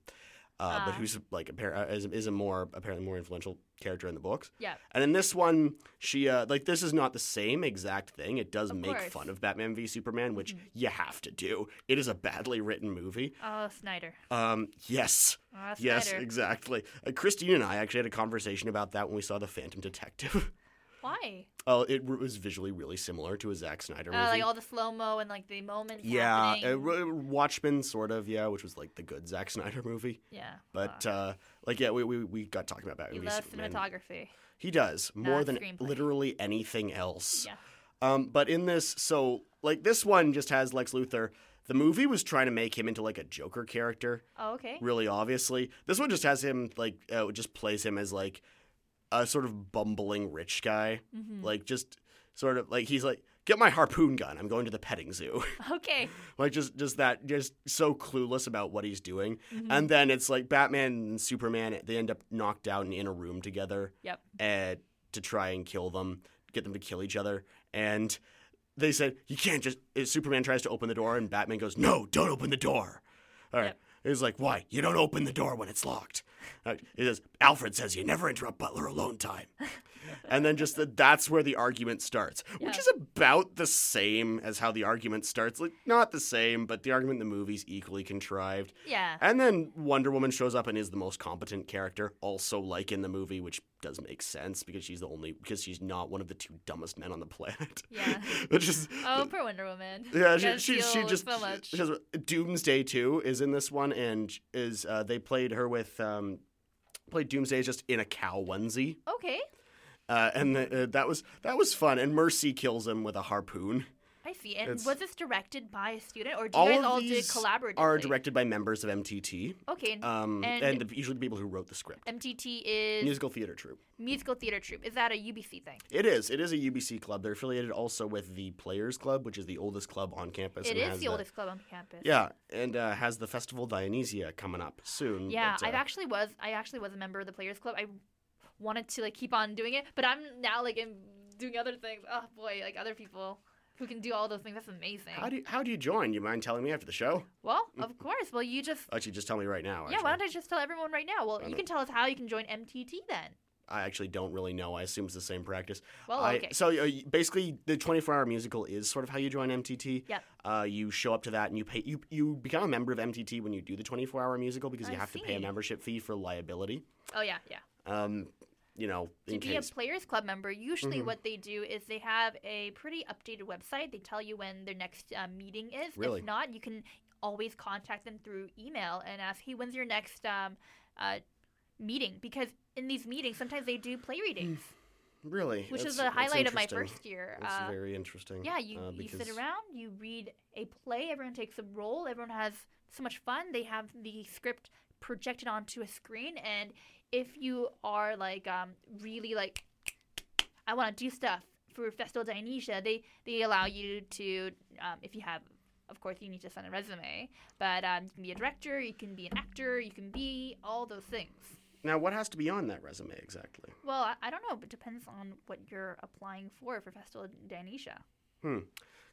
Uh, but Ah. who's like appar- uh, is, is a more apparently more influential character in the books. Yeah. And in this one, she uh, like this is not the same exact thing. It does Of make course. Mm-hmm. fun of Batman v Superman, which you have to do. It is a badly written movie. Oh, Snyder. Um, yes, Oh, yes, Snyder. exactly. Uh, Christine and I actually had a conversation about that when we saw The Phantom Detective. Why? oh, it was visually really similar to a Zack Snyder movie. Uh, like all the slow mo and like the moments. yeah, happening. uh, Watchmen, sort of, yeah, which was like the good Zack Snyder movie. yeah. But uh, uh, like, yeah, we, we, we got talking about that. he loves cinematography. He does more Uh, than screenplay. literally anything else. Yeah. Um, but in this, so like this one just has Lex Luthor. The movie was trying to make him into like a Joker character, Oh, okay. really obviously. This one just has him like uh, just plays him as like a sort of bumbling rich guy, Mm-hmm. like just sort of like he's like get my harpoon gun. I'm going to the petting zoo. Okay. like just just that just so clueless about what he's doing. Mm-hmm. And then it's like Batman and Superman. They end up knocked out and in a room together Yep. uh, to try and kill them, get them to kill each other. And they said, You can't just. uh, Superman tries to open the door, and Batman goes, No, don't open the door. All right. Yep. He's like, Why? You don't open the door when it's locked. He says, Alfred says you never interrupt Butler alone time. and then just the, that's where the argument starts, which is about the same as how the argument starts. Like, not the same, but the argument in the movie's equally contrived. Yeah. And then Wonder Woman shows up and is the most competent character, also like in the movie, which does make sense because she's the only because she's not one of the two dumbest men on the planet. Yeah. which is Oh, poor Wonder Woman. yeah, she she, she just so much. she has Doomsday too is in this one and is uh, they played her with um played Doomsday just in a cow onesie. Okay, uh, and the, uh, that was that was fun. And Mercy kills him with a harpoon. I see. And It's- was this directed by a student, or do you guys all do collaboratively? are directed by members of MTT, Okay. um, and, and, the, usually the people who wrote the script. MTT is Musical theater troupe. musical theater troupe. Is that a UBC thing? It is. It is a UBC club. They're affiliated also with the Players Club, which is the oldest club on campus. It is the oldest club on campus. Yeah, and uh, has the festival Dionysia coming up soon. Yeah, but, uh, I've actually was I actually was a member of the Players Club. I wanted to like keep on doing it, but I'm now like in doing other things. Oh boy, like other people who can do all those things. That's amazing. How do you, how do you join? You mind telling me after the show? well, of course. Well, you just Actually, just tell me right now. yeah. Why don't I just tell everyone right now? Well, you know. can tell us how you can join MTT then. I actually don't really know. I assume it's the same practice. Well, I- okay. so uh, basically, the 24-hour musical is sort of how you join MTT. Yep. Uh, you show up to that and you pay. You you become a member of MTT when you do the 24-hour musical because you I have to pay a membership fee for liability. Oh yeah, yeah. Um, you know, To be case. a Players Club member, usually Mhm. what they do is they have a pretty updated website. They tell you when their next uh, meeting is. Really? If not, you can always contact them through email and ask, "Hey, when's your next um, uh, meeting?" Because in these meetings, sometimes they do play readings, really, which is that's- the that's highlight of my first year. That's Uh, very interesting. yeah, you, uh, you sit around, you read a play, everyone takes a role, everyone has so much fun. They have the script projected onto a screen, and if you are like um, really like, I want to do stuff for Festival Dionysia, they they allow you to, um, if you have, of course, you need to send a resume, but um, you can be a director, you can be an actor, you can be all those things. Now, what has to be on that resume exactly? Well, I, I don't know, but it depends on what you're applying for for Festival Dionysia. Hmm.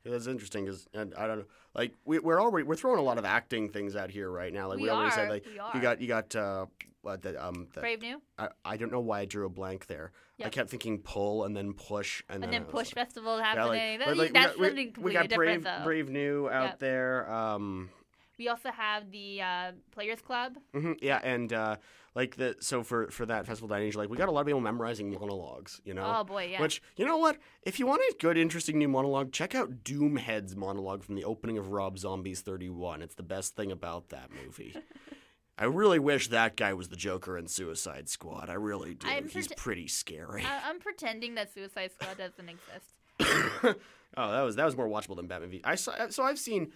Yeah, that's interesting because I don't know. Like we, we're already we're throwing a lot of acting things out here right now. Like we, We already are, said, like you got you got uh, what the um the, Brave New? I, I don't know why I drew a blank there. I kept thinking pull and then push and, and then then Push like- Festival Yeah, happening. like, That- like, that's we got, something we, completely we got different, Brave though. Brave New out Yep. there. Um, We also have the uh, Players Club. mhm, yeah, and uh, like the so for for that Festival Dionysia, like we got a lot of people memorizing monologues. You know. Oh boy, yeah. Which you know what? If you want a good, interesting new monologue, check out Doomhead's monologue from the opening of Rob Zombie's Thirty One. It's the best thing about that movie. I really wish that guy was the Joker in Suicide Squad. I really do. I'm He's prete- pretty scary. I- I'm pretending that Suicide Squad doesn't exist. oh, that was that was more watchable than Batman v. I saw. So I've seen.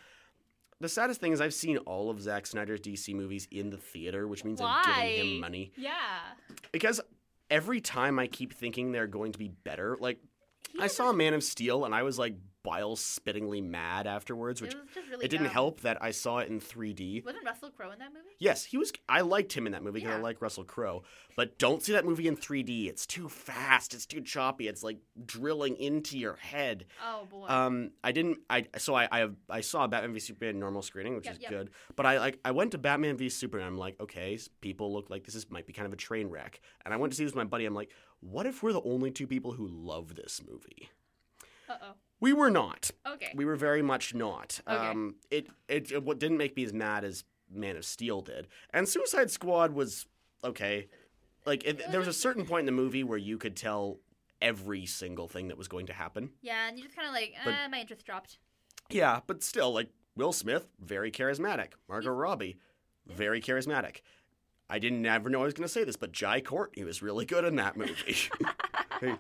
The saddest thing is I've seen all of Zack Snyder's DC movies in the theater, which means I'm giving him money Yeah. because every time I keep thinking they're going to be better. Like I saw Man of Steel and I was like bile spittingly mad afterwards, which it really it didn't dumb. help that I saw it in 3D. Wasn't Russell Crowe in that movie? Yes, he was. I liked him in that movie because I like Russell Crowe. But don't see that movie in 3D. It's too fast. It's too choppy. It's like drilling into your head. Oh boy. Um, I didn't. I so I I, I saw Batman v Superman normal screening, which Yep, is yep. good. But I like I went to Batman v Superman. I'm like, okay, people look like this is might be kind of a train wreck. And I went to see this with my buddy. I'm like, what if we're the only two people who love this movie? uh oh. We were not. Okay. We were very much not. Okay. Um, it, it it what didn't make me as mad as Man of Steel did, and Suicide Squad was okay. Like it, there was a certain point in the movie where you could tell every single thing that was going to happen. yeah, and you just kind of like, But- ah, my interest dropped. Yeah, but still, like Will Smith, very charismatic. Margot Robbie, very charismatic. I didn't ever know I was going to say this, but Jai Courtney was really good in that movie.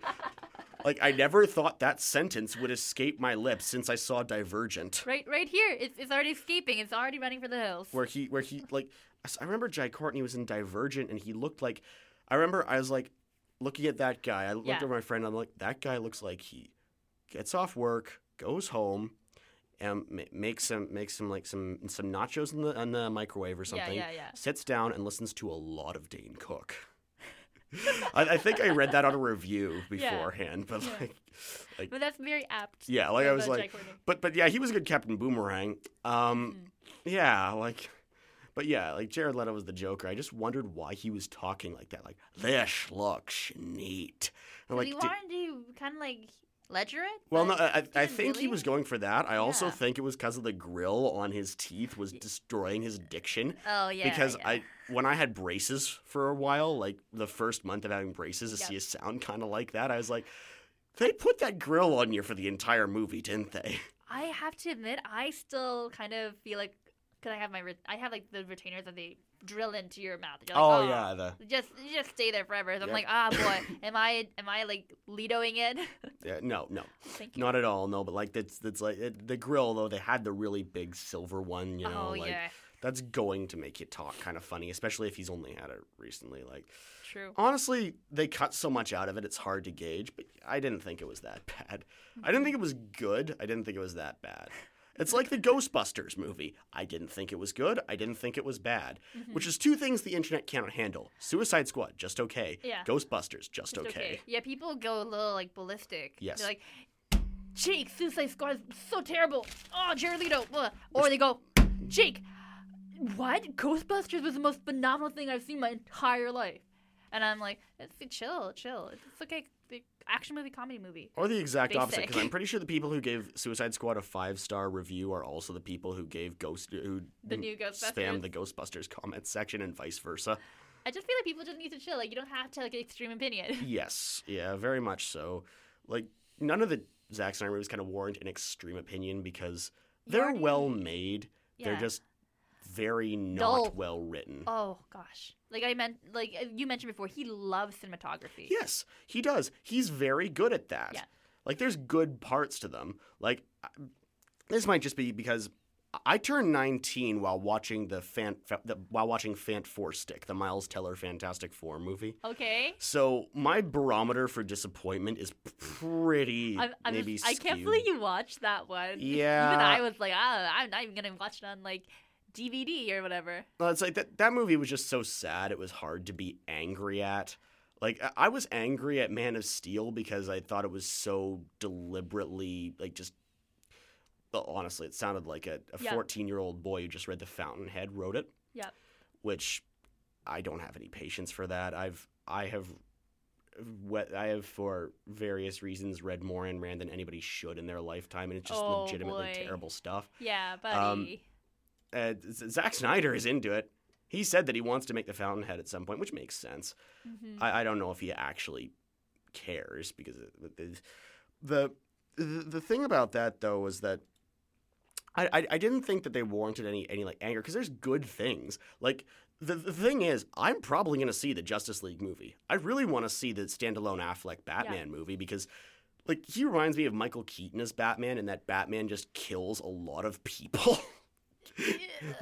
like I never thought that sentence would escape my lips since I saw Divergent. Right, right here. It's, it's already escaping. It's already running for the hills. where he where he like I remember Jai Courtney was in Divergent and he looked like I remember I was like looking at that guy. I looked Yeah. over my friend. I'm like that guy looks like he gets off work, goes home, and ma- makes some makes some like some some nachos in the in the microwave or something. yeah, yeah. yeah. Sits down and listens to a lot of Dane Cook. I, I think I read that on a review Yeah. beforehand, but Yeah. like, like But that's very apt. yeah, like I was like, but but yeah, he was a good Captain Boomerang. Um, Hmm. yeah, like, But yeah, like Jared Leto was the Joker. I just wondered why he was talking like that. Like this looks neat. And like, he wanted to kind of like ledger it. well, no, I, I think he was going for that. I also think it was because of the grill on his teeth was destroying his diction. Oh yeah. because yeah. I when I had braces for a while, like the first month of having braces, to Yep. see a sound kind of like that, I was like, they put that grill on you for the entire movie, didn't they? I have to admit, I still kind of feel like because I have my I have like the retainers that they drill into your mouth. You're like, oh "Oh, yeah, the Just just stay there forever. So I'm like, ah boy, am I am I like Lidoing it? yeah, no, no, Thank you. not at all. No, but like that's that's like it, the grill though. They had the really big silver one, you know, oh like yeah, that's going to make you talk kind of funny, especially if he's only had it recently. Like true. honestly, they cut so much out of it, it's hard to gauge. But I didn't think it was that bad. I didn't think it was good. I didn't think it was that bad. It's like the Ghostbusters movie. I didn't think it was good. I didn't think it was bad. Mm-hmm. Which is two things the internet cannot handle. Suicide Squad, just okay. Yeah. Ghostbusters, just It's okay. Yeah, people go a little like ballistic. Yes. They're like, Jake, Suicide Squad is so terrible. Oh, Jared Leto. ugh." Or they go, Jake, what? Ghostbusters was the most phenomenal thing I've seen my entire life. And I'm like, chill, chill. It's okay. The action movie, comedy movie. Or the exact opposite, because I'm pretty sure the people who gave Suicide Squad a five star review are also the people who gave Ghost who The new Ghostbusters. spam the Ghostbusters comment section and vice versa. I just feel like people just need to chill. Like you don't have to like an extreme opinion. Yes, yeah, very much so. Like none of the Zack Snyder movies kind of warrant an extreme opinion because they're already- well made. They're just very not Dull. well written. Oh gosh. Like I meant, like uh, you mentioned before, he loves cinematography. Yes, he does. He's very good at that. Yeah. Like there's good parts to them. Like this might just be because I turned 19 while watching the fan the, while watching Fant Four Stick, the Miles Teller Fantastic Four movie. Okay. So my barometer for disappointment is pretty I'm, I'm maybe just, I can't believe you watched that one. Yeah. Even I was like, ah, I'm not even gonna watch it on like DVD or whatever. Well, it's like that that movie was just so sad. It was hard to be angry at. Like I- was angry at Man of Steel because I thought it was so deliberately like just. Well, honestly, it sounded like a Yeah. 14 year old boy who just read The Fountainhead wrote it, Yep. which I don't have any patience for that. I've I have. What I have, for various reasons, read more Ayn Rand than anybody should in their lifetime, and it's just Oh, legitimately boy. terrible stuff. Yeah, Um, buddy. Uh, Zack Snyder is into it. He said that he wants to make the Fountainhead at some point, which makes sense. Mhm. I, I don't know if he actually cares because the the the thing about that though was that I I, I didn't think that they warranted any any like anger because there's good things like. The, the thing is, I'm probably going to see the Justice League movie. I really want to see the standalone Affleck Batman movie because, like, he reminds me of Michael Keaton as Batman, and that Batman just kills a lot of people.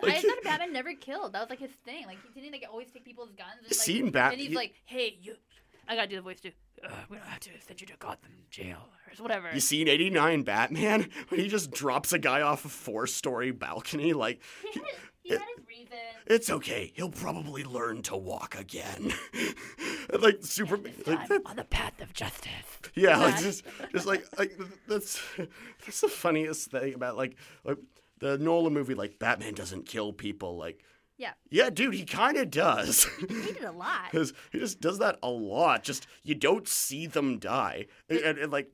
I thought Batman never killed. That was like his thing. Like he didn't like always take people's guns. And, like, Seen Bat- And he's he- like, hey, you. I gotta do the voice too. Uh, we don't have to send you to Gotham jail or whatever. You seen 89 Batman? When he just drops a guy off a four story balcony? Like, he had, he had his reason. it's okay. He'll probably learn to walk again. like, super. Like, that, on the path of justice. yeah, like, just, just like, like, that's, that's the funniest thing about, like, like, the Nolan movie, like, Batman doesn't kill people. Like, Yeah. yeah, dude, he kind of does. He did a lot. Because he just does that a lot. Just you don't see them die, and, and, and, like,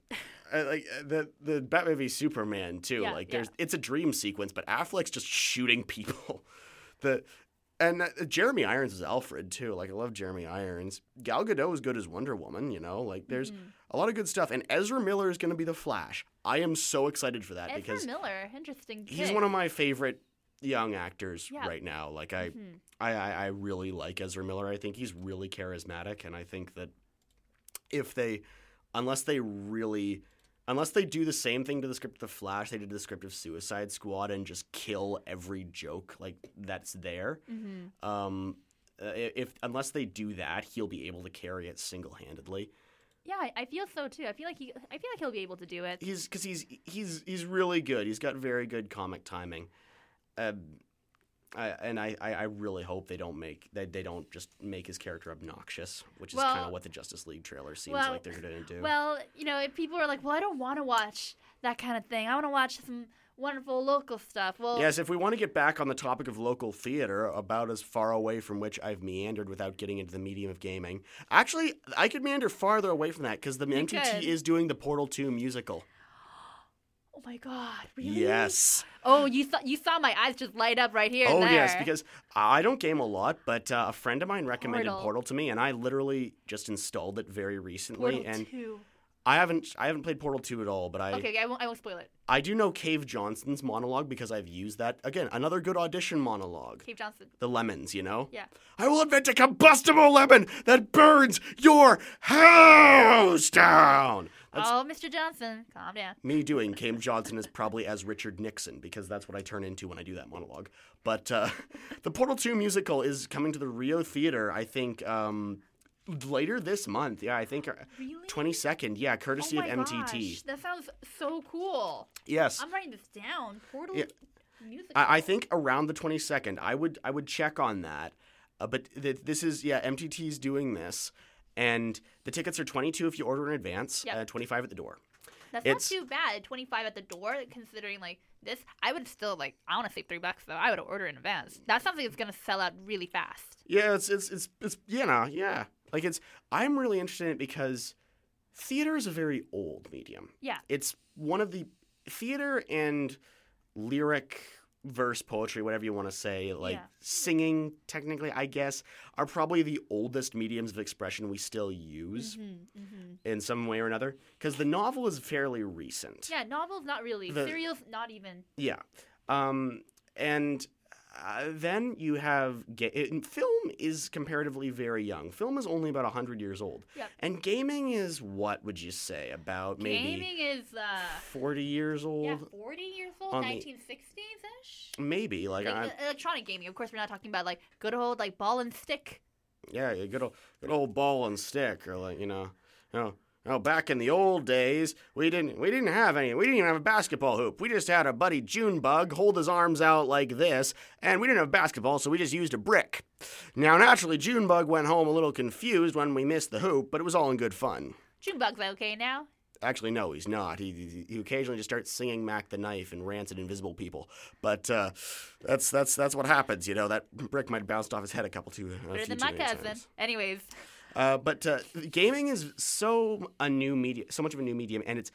uh, like the the Batman v Superman too. Yeah, like yeah. there's it's a dream sequence, but Affleck's just shooting people. the and uh, Jeremy Irons is Alfred too. Like I love Jeremy Irons. Gal Gadot is good as Wonder Woman. You know, like there's Mm-hmm. a lot of good stuff. And Ezra Miller is going to be the Flash. I am so excited for that because Ezra because Miller, interesting. he's one of my favorite young actors Yeah. right now. Like I, Mhm. I, I, I really like Ezra Miller. I think he's really charismatic, and I think that if they, unless they really, unless they do the same thing to the script of The Flash, they did to the script of Suicide Squad and just kill every joke like that's there. Mhm. Um, uh, if unless they do that, he'll be able to carry it single handedly. Yeah, I, I feel so too. I feel like he. I feel like he'll be able to do it. He's because he's he's he's really good. He's got very good comic timing. Um, I, and I, I, really hope they don't make they, they don't just make his character obnoxious, which is kind of what the Justice League trailer seems well- like they're going to do. Well, you know, if people are like, "Well, I don't want to watch that kind of thing. I want to watch some wonderful local stuff. Well, Yes, if we want to get back on the topic of local theater, about as far away from which I've meandered without getting into the medium of gaming. Actually, I could meander farther away from that because the MTT could. is doing the Portal 2 musical. Oh my God, really? Yes. Oh, you saw you saw my eyes just light up right here. Oh, yes, because I don't game a lot, but uh, a friend of mine recommended Portal. Portal. to me, and I literally just installed it very recently. Portal and Two. I haven't I haven't played Portal 2 at all, but I Okay, okay, I won't, I won't spoil it. I do know Cave Johnson's monologue because I've used that. Again, another good audition monologue. Cave Johnson. The lemons, you know? Yeah. I will invent a combustible lemon that burns your house down. That's oh, Mr. Johnson, calm down. me doing Cave Johnson is probably as Richard Nixon because that's what I turn into when I do that monologue. But uh, the Portal 2 musical is coming to the Rio Theater, I think, um, later this month. Yeah, I think uh, Really? 22nd. Yeah, courtesy oh of MTT. Gosh, that sounds so cool. Yes. I'm writing this down. Portal Yeah. music. I, I think around the 22nd. I would I would check on that. Uh, but th- this is yeah, MTT's doing this, and the tickets are 22 if you order in advance, Yep. uh, 25 at the door. That's it's- not too bad. 25 at the door, considering like this. I would still like. I want to save three bucks though. I would order in advance. That's something that's gonna sell out really fast. Yeah, it's it's it's, it's you know yeah, like it's I'm really interested in it because theater is a very old medium. Yeah. It's one of the theater and lyric verse poetry whatever you want to say like Yeah. singing technically i guess are probably the oldest mediums of expression we still use Mm-hmm, in some way or another because the novel is fairly recent Yeah, novels not really. The- Serials not even. yeah um and uh, then you have ga- it, film is comparatively very young film is only about 100 years old Yep. and gaming is what would you say about maybe Gaming is uh 40 years old yeah 40 years old, 1960s ish. maybe like, Like, electronic gaming. Of course, we're not talking about like good old like ball and stick. Yeah, good old, good old ball and stick, or like you know, you know, you know, back in the old days, we didn't we didn't have any, we didn't even have a basketball hoop. We just had a buddy Junebug hold his arms out like this, and we didn't have basketball, so we just used a brick. Now, naturally, Junebug went home a little confused when we missed the hoop, but it was all in good fun. Junebug's okay now. Actually, no, he's not. He, he, he occasionally just starts singing "Mac the Knife" and rants at invisible people. But uh, that's that's that's what happens, you know. That brick might have bounced off his head a couple too. Better than my cousin. times. Anyways, Uh, but uh, gaming is so a new media, so much of a new medium, and it's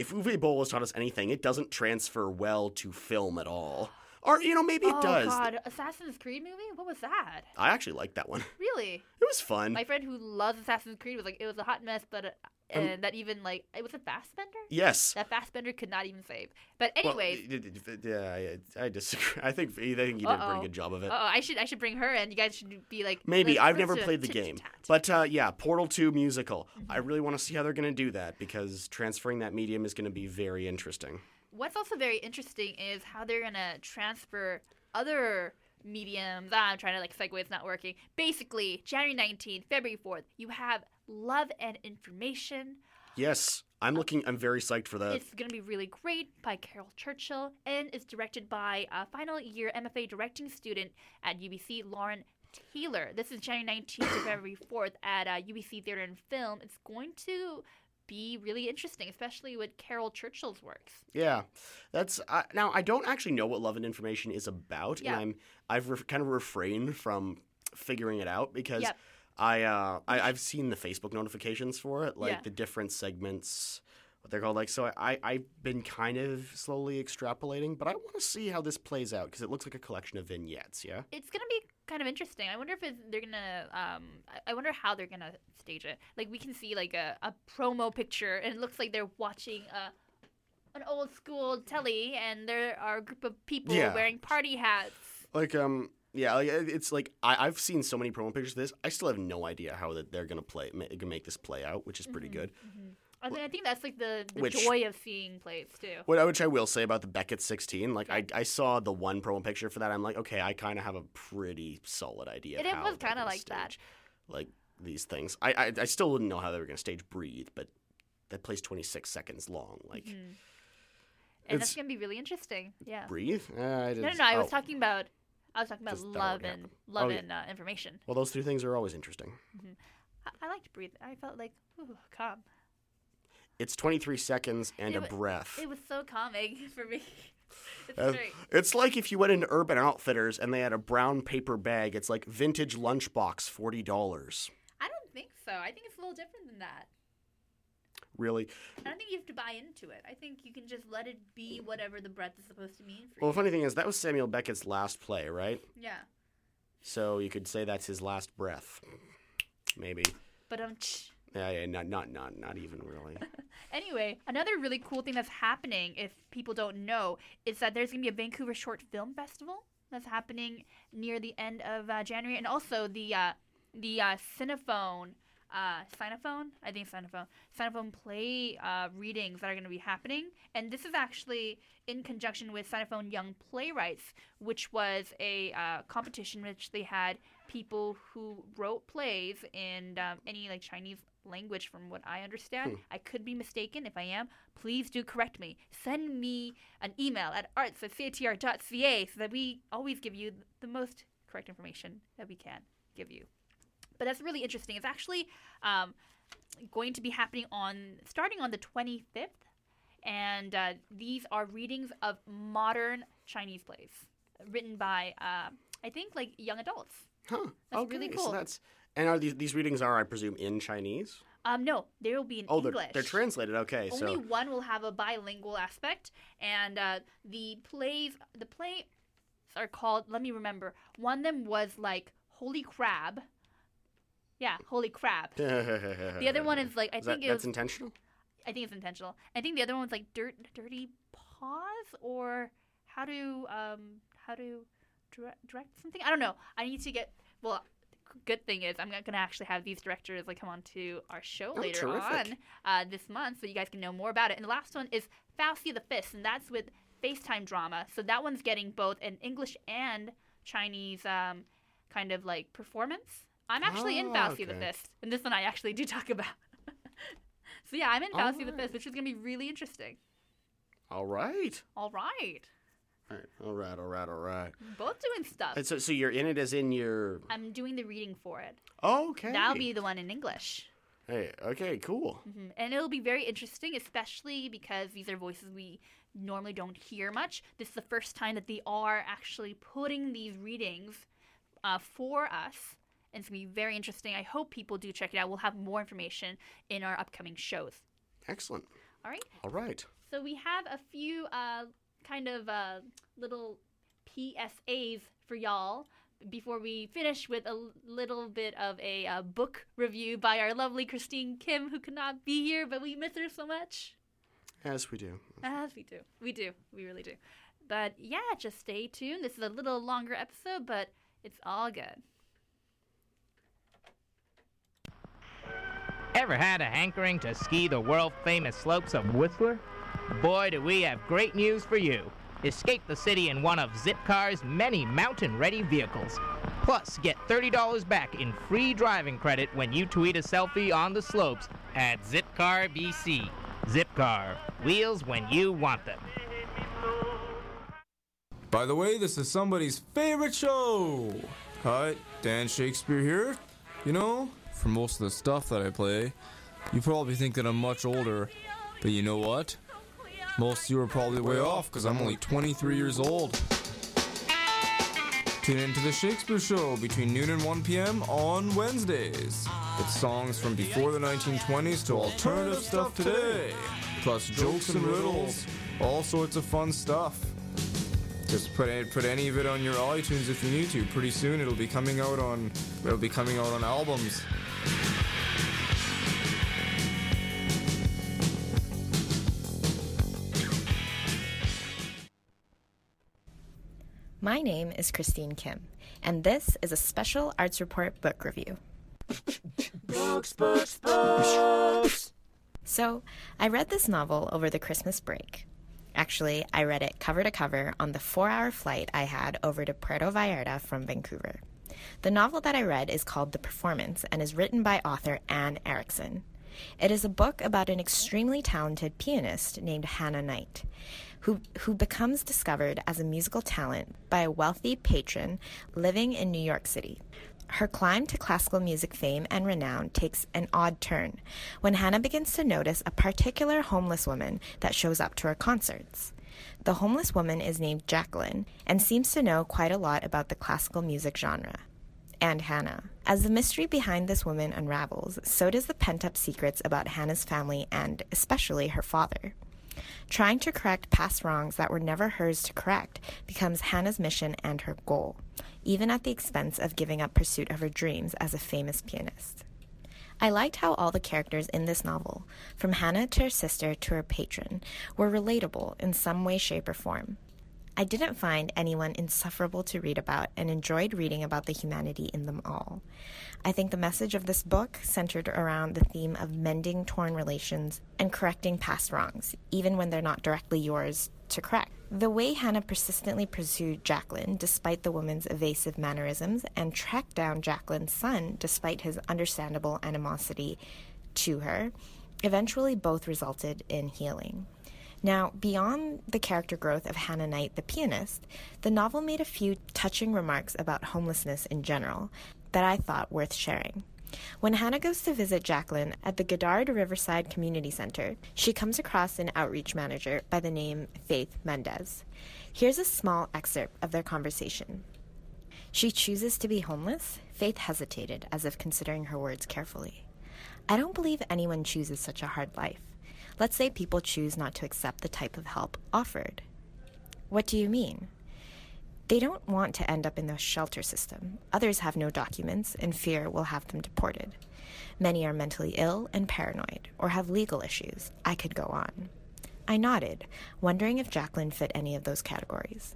if Uwe Boll has taught us anything, it doesn't transfer well to film at all. Or you know, maybe it oh does. god, Assassin's Creed movie? What was that? I actually liked that one. Really? It was fun. My friend who loves Assassin's Creed was like, it was a hot mess, but uh, Um, and that even like it was a Fassbender. yes. That Fassbender could not even save. But Well, it- it- yeah, I, I disagree. I think I think you did a pretty good job of it. oh, I should I should bring her and you guys should be like Maybe I've never played the game, but uh, yeah, Portal Two musical. I Mm-hmm. really want to see how they're going to do that because transferring that medium is going to be very interesting. What's also very interesting is how they're gonna transfer other mediums. Ah, I'm trying to like segue. It's not working. Basically, January 19th, February 4th, you have Love and Information. Yes, I'm looking. I'm very psyched for that. It's gonna be really great by Caryl Churchill and it's directed by a final year MFA directing student at UBC, Lauren Taylor. This is January 19th to February 4th at uh, UBC Theater and Film. It's going to be really interesting, especially with Caryl Churchill's works. Yeah, that's uh, now. I don't actually know what Love and Information is about, Yeah. and I'm I've re- kind of refrained from figuring it out because Yep. I, uh, I I've seen the Facebook notifications for it, like Yeah. the different segments, what they're called. Like so, I I've been kind of slowly extrapolating, but I want to see how this plays out because it looks like a collection of vignettes. Yeah. It's gonna be kind of interesting. I wonder if they're gonna. Um, I- I wonder how they're gonna stage it. Like we can see like a, a promo picture, and it looks like they're watching a an old school telly, and there are a group of people Yeah. wearing party hats. Like um. Yeah, like, it's like I, I've seen so many promo pictures of this. I still have no idea how that they're gonna play, ma- gonna make this play out, which is pretty Mm-hmm. good. I, mean, I think that's like the, the Which- joy of seeing plays too. What I which I will say about the Beckett 16, like I, I saw the one promo picture for that. I'm like, okay, I kind of have a pretty solid idea. It was kinda gonna like that. Like these things. I, I I still wouldn't know how they were gonna stage Breathe, but that plays 26 seconds long. Like Mm-hmm. And that's it's- gonna be really interesting. Yeah. Breathe. Uh, I No, no, no. I was oh, talking about. I was talking about Just love and happen. love Oh, and uh, information. Well, those two things are always interesting. I, I liked breathe. I felt like ooh, calm. It's 23 seconds and It a breath. It was so calming for me. It's Uh, great. It's like if you went into Urban Outfitters and they had a brown paper bag. It's like vintage lunchbox, forty dollars. I don't think so. I think it's a little different than that. Really? I don't think you have to buy into it. I think you can just let it be whatever the breath is supposed to mean for Well, you. the funny thing is that was Samuel Beckett's last play, right? Yeah. So you could say that's his last breath, maybe. But um. Yeah, yeah, not, not, not, not even really. Anyway, another really cool thing that's happening, if people don't know, is that there's going to be a Vancouver Short Film Festival that's happening near the end of uh, January, and also the uh, the uh, Cinephone, uh, Cinephone, I think Cinephone, Cinephone play uh, readings that are going to be happening, and this is actually in conjunction with Cinephone Young Playwrights, which was a uh, competition which they had people who wrote plays in um, any like Chinese language from what I understand. I could be mistaken. If I am, please do correct me. Send me an email at arts at citr.ca so that we always give you the most correct information that we can give you. But that's really interesting. It's actually um, going to be happening on starting on the 25th, and uh, these are readings of modern Chinese plays written by uh, I think like young adults. Huh? That's okay, really So cool. that's and are these these readings are I presume in Chinese? Um, no, they will be in Oh, they're English. they're translated. Okay, Only so one will have a bilingual aspect, and uh, the plays the plays are called. Let me remember. One of them was like Holy Crab. Yeah, Holy crap. The other one is like I Is that- think it that's was. intentional. I think it's intentional. I think the other one was like dirt, dirty paws or how to um how to direct, direct something. I don't know. I need to get well. Good thing is I'm not gonna actually have these directors like come on to our show Oh, later terrific. on uh, this month, so you guys can know more about it. And the last one is Fausty the Fist, and that's with FaceTime drama. So that one's getting both an English and Chinese um, kind of like performance. I'm actually in Ah, Fausty the okay. Fist, and this one I actually do talk about. so yeah, I'm in Fausty the Alright. Fist, which is gonna be really interesting. All right. All right, All right. All right. All right. All right. both doing stuff. And so so you're in it as in your I'm doing the reading for it. okay. That'll be the one in English. Hey. Okay. Cool. Mhm. And it'll be very interesting, especially because these are voices we normally don't hear much. This is the first time that they are actually putting these readings uh, for us. And it's going to be very interesting. I hope people do check it out. We'll have more information in our upcoming shows. Excellent. All right. All right. So we have a few uh, kind of uh, little PSAs for y'all before we finish with a little bit of a uh, book review by our lovely Christine Kim, who could not be here, but we miss her so much. As we do. As we do. We do. We really do. But yeah, just stay tuned. This is a little longer episode, but it's all good. Ever had a hankering to ski the world famous slopes of Whistler? Boy, do we have great news for you. Escape the city in one of Zipcar's many mountain ready vehicles. Plus, get $30 back in free driving credit when you tweet a selfie on the slopes at Zipcar BC. Zipcar, wheels when you want them. By the way, this is somebody's favorite show. Hi, Dan Shakespeare here. You know, for most of the stuff that I play, you probably think that I'm much older. But you know what? Most of you are probably way off because I'm only 23 years old. Tune into the Shakespeare Show between noon and 1 p.m. on Wednesdays. It's songs from before the 1920s to alternative stuff today, plus jokes and riddles, all sorts of fun stuff. Just put put any of it on your iTunes if you need to. Pretty soon it'll be coming out on it'll be coming out on albums. My name is Christine Kim, and this is a special Arts Report book review. Books, books, books. So, I read this novel over the Christmas break. Actually, I read it cover to cover on the four hour flight I had over to Puerto Vallarta from Vancouver. The novel that I read is called The Performance and is written by author Ann Eriksson. It is a book about an extremely talented pianist named Hannah Knight, who, who becomes discovered as a musical talent by a wealthy patron living in New York City. Her climb to classical music fame and renown takes an odd turn when Hannah begins to notice a particular homeless woman that shows up to her concerts. The homeless woman is named Jacqueline and seems to know quite a lot about the classical music genre. And Hannah. As the mystery behind this woman unravels, so does the pent up secrets about Hannah's family and especially her father. Trying to correct past wrongs that were never hers to correct becomes Hannah's mission and her goal, even at the expense of giving up pursuit of her dreams as a famous pianist. I liked how all the characters in this novel, from Hannah to her sister to her patron, were relatable in some way, shape, or form. I didn't find anyone insufferable to read about and enjoyed reading about the humanity in them all. I think the message of this book centered around the theme of mending torn relations and correcting past wrongs, even when they're not directly yours to correct. The way Hannah persistently pursued Jacqueline despite the woman's evasive mannerisms and tracked down Jacqueline's son despite his understandable animosity to her eventually both resulted in healing. Now, beyond the character growth of Hannah Knight, the pianist, the novel made a few touching remarks about homelessness in general that I thought worth sharing. When Hannah goes to visit Jacqueline at the Goddard Riverside Community Center, she comes across an outreach manager by the name Faith Mendez. Here's a small excerpt of their conversation. She chooses to be homeless? Faith hesitated, as if considering her words carefully. I don't believe anyone chooses such a hard life. Let's say people choose not to accept the type of help offered. What do you mean? They don't want to end up in the shelter system. Others have no documents, and fear will have them deported. Many are mentally ill and paranoid, or have legal issues. I could go on. I nodded, wondering if Jacqueline fit any of those categories.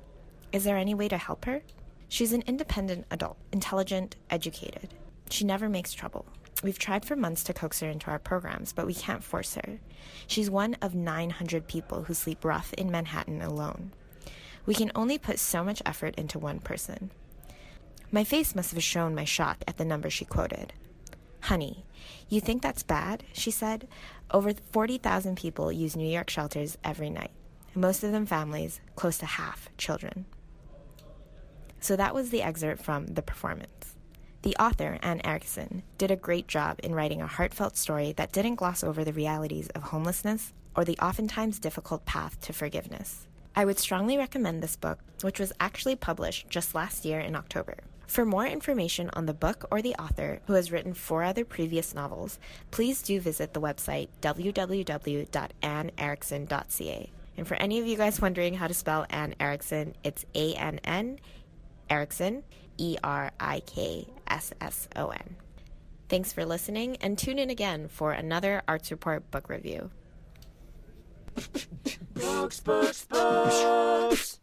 Is there any way to help her? She's an independent adult, intelligent, educated. She never makes trouble. We've tried for months to coax her into our programs, but we can't force her. She's one of 900 people who sleep rough in Manhattan alone. We can only put so much effort into one person. My face must have shown my shock at the number she quoted. Honey, you think that's bad? She said. Over 40,000 people use New York shelters every night, most of them families, close to half children. So that was the excerpt from The Performance. The author, Ann Eriksson, did a great job in writing a heartfelt story that didn't gloss over the realities of homelessness or the oftentimes difficult path to forgiveness. I would strongly recommend this book, which was actually published just last year in October. For more information on the book or the author, who has written four other previous novels, please do visit the website www.anneerickson.ca. And for any of you guys wondering how to spell Ann Eriksson, it's A N N Eriksson, E R I K S S O N. Thanks for listening, and tune in again for another Arts Report book review. Books, books, books.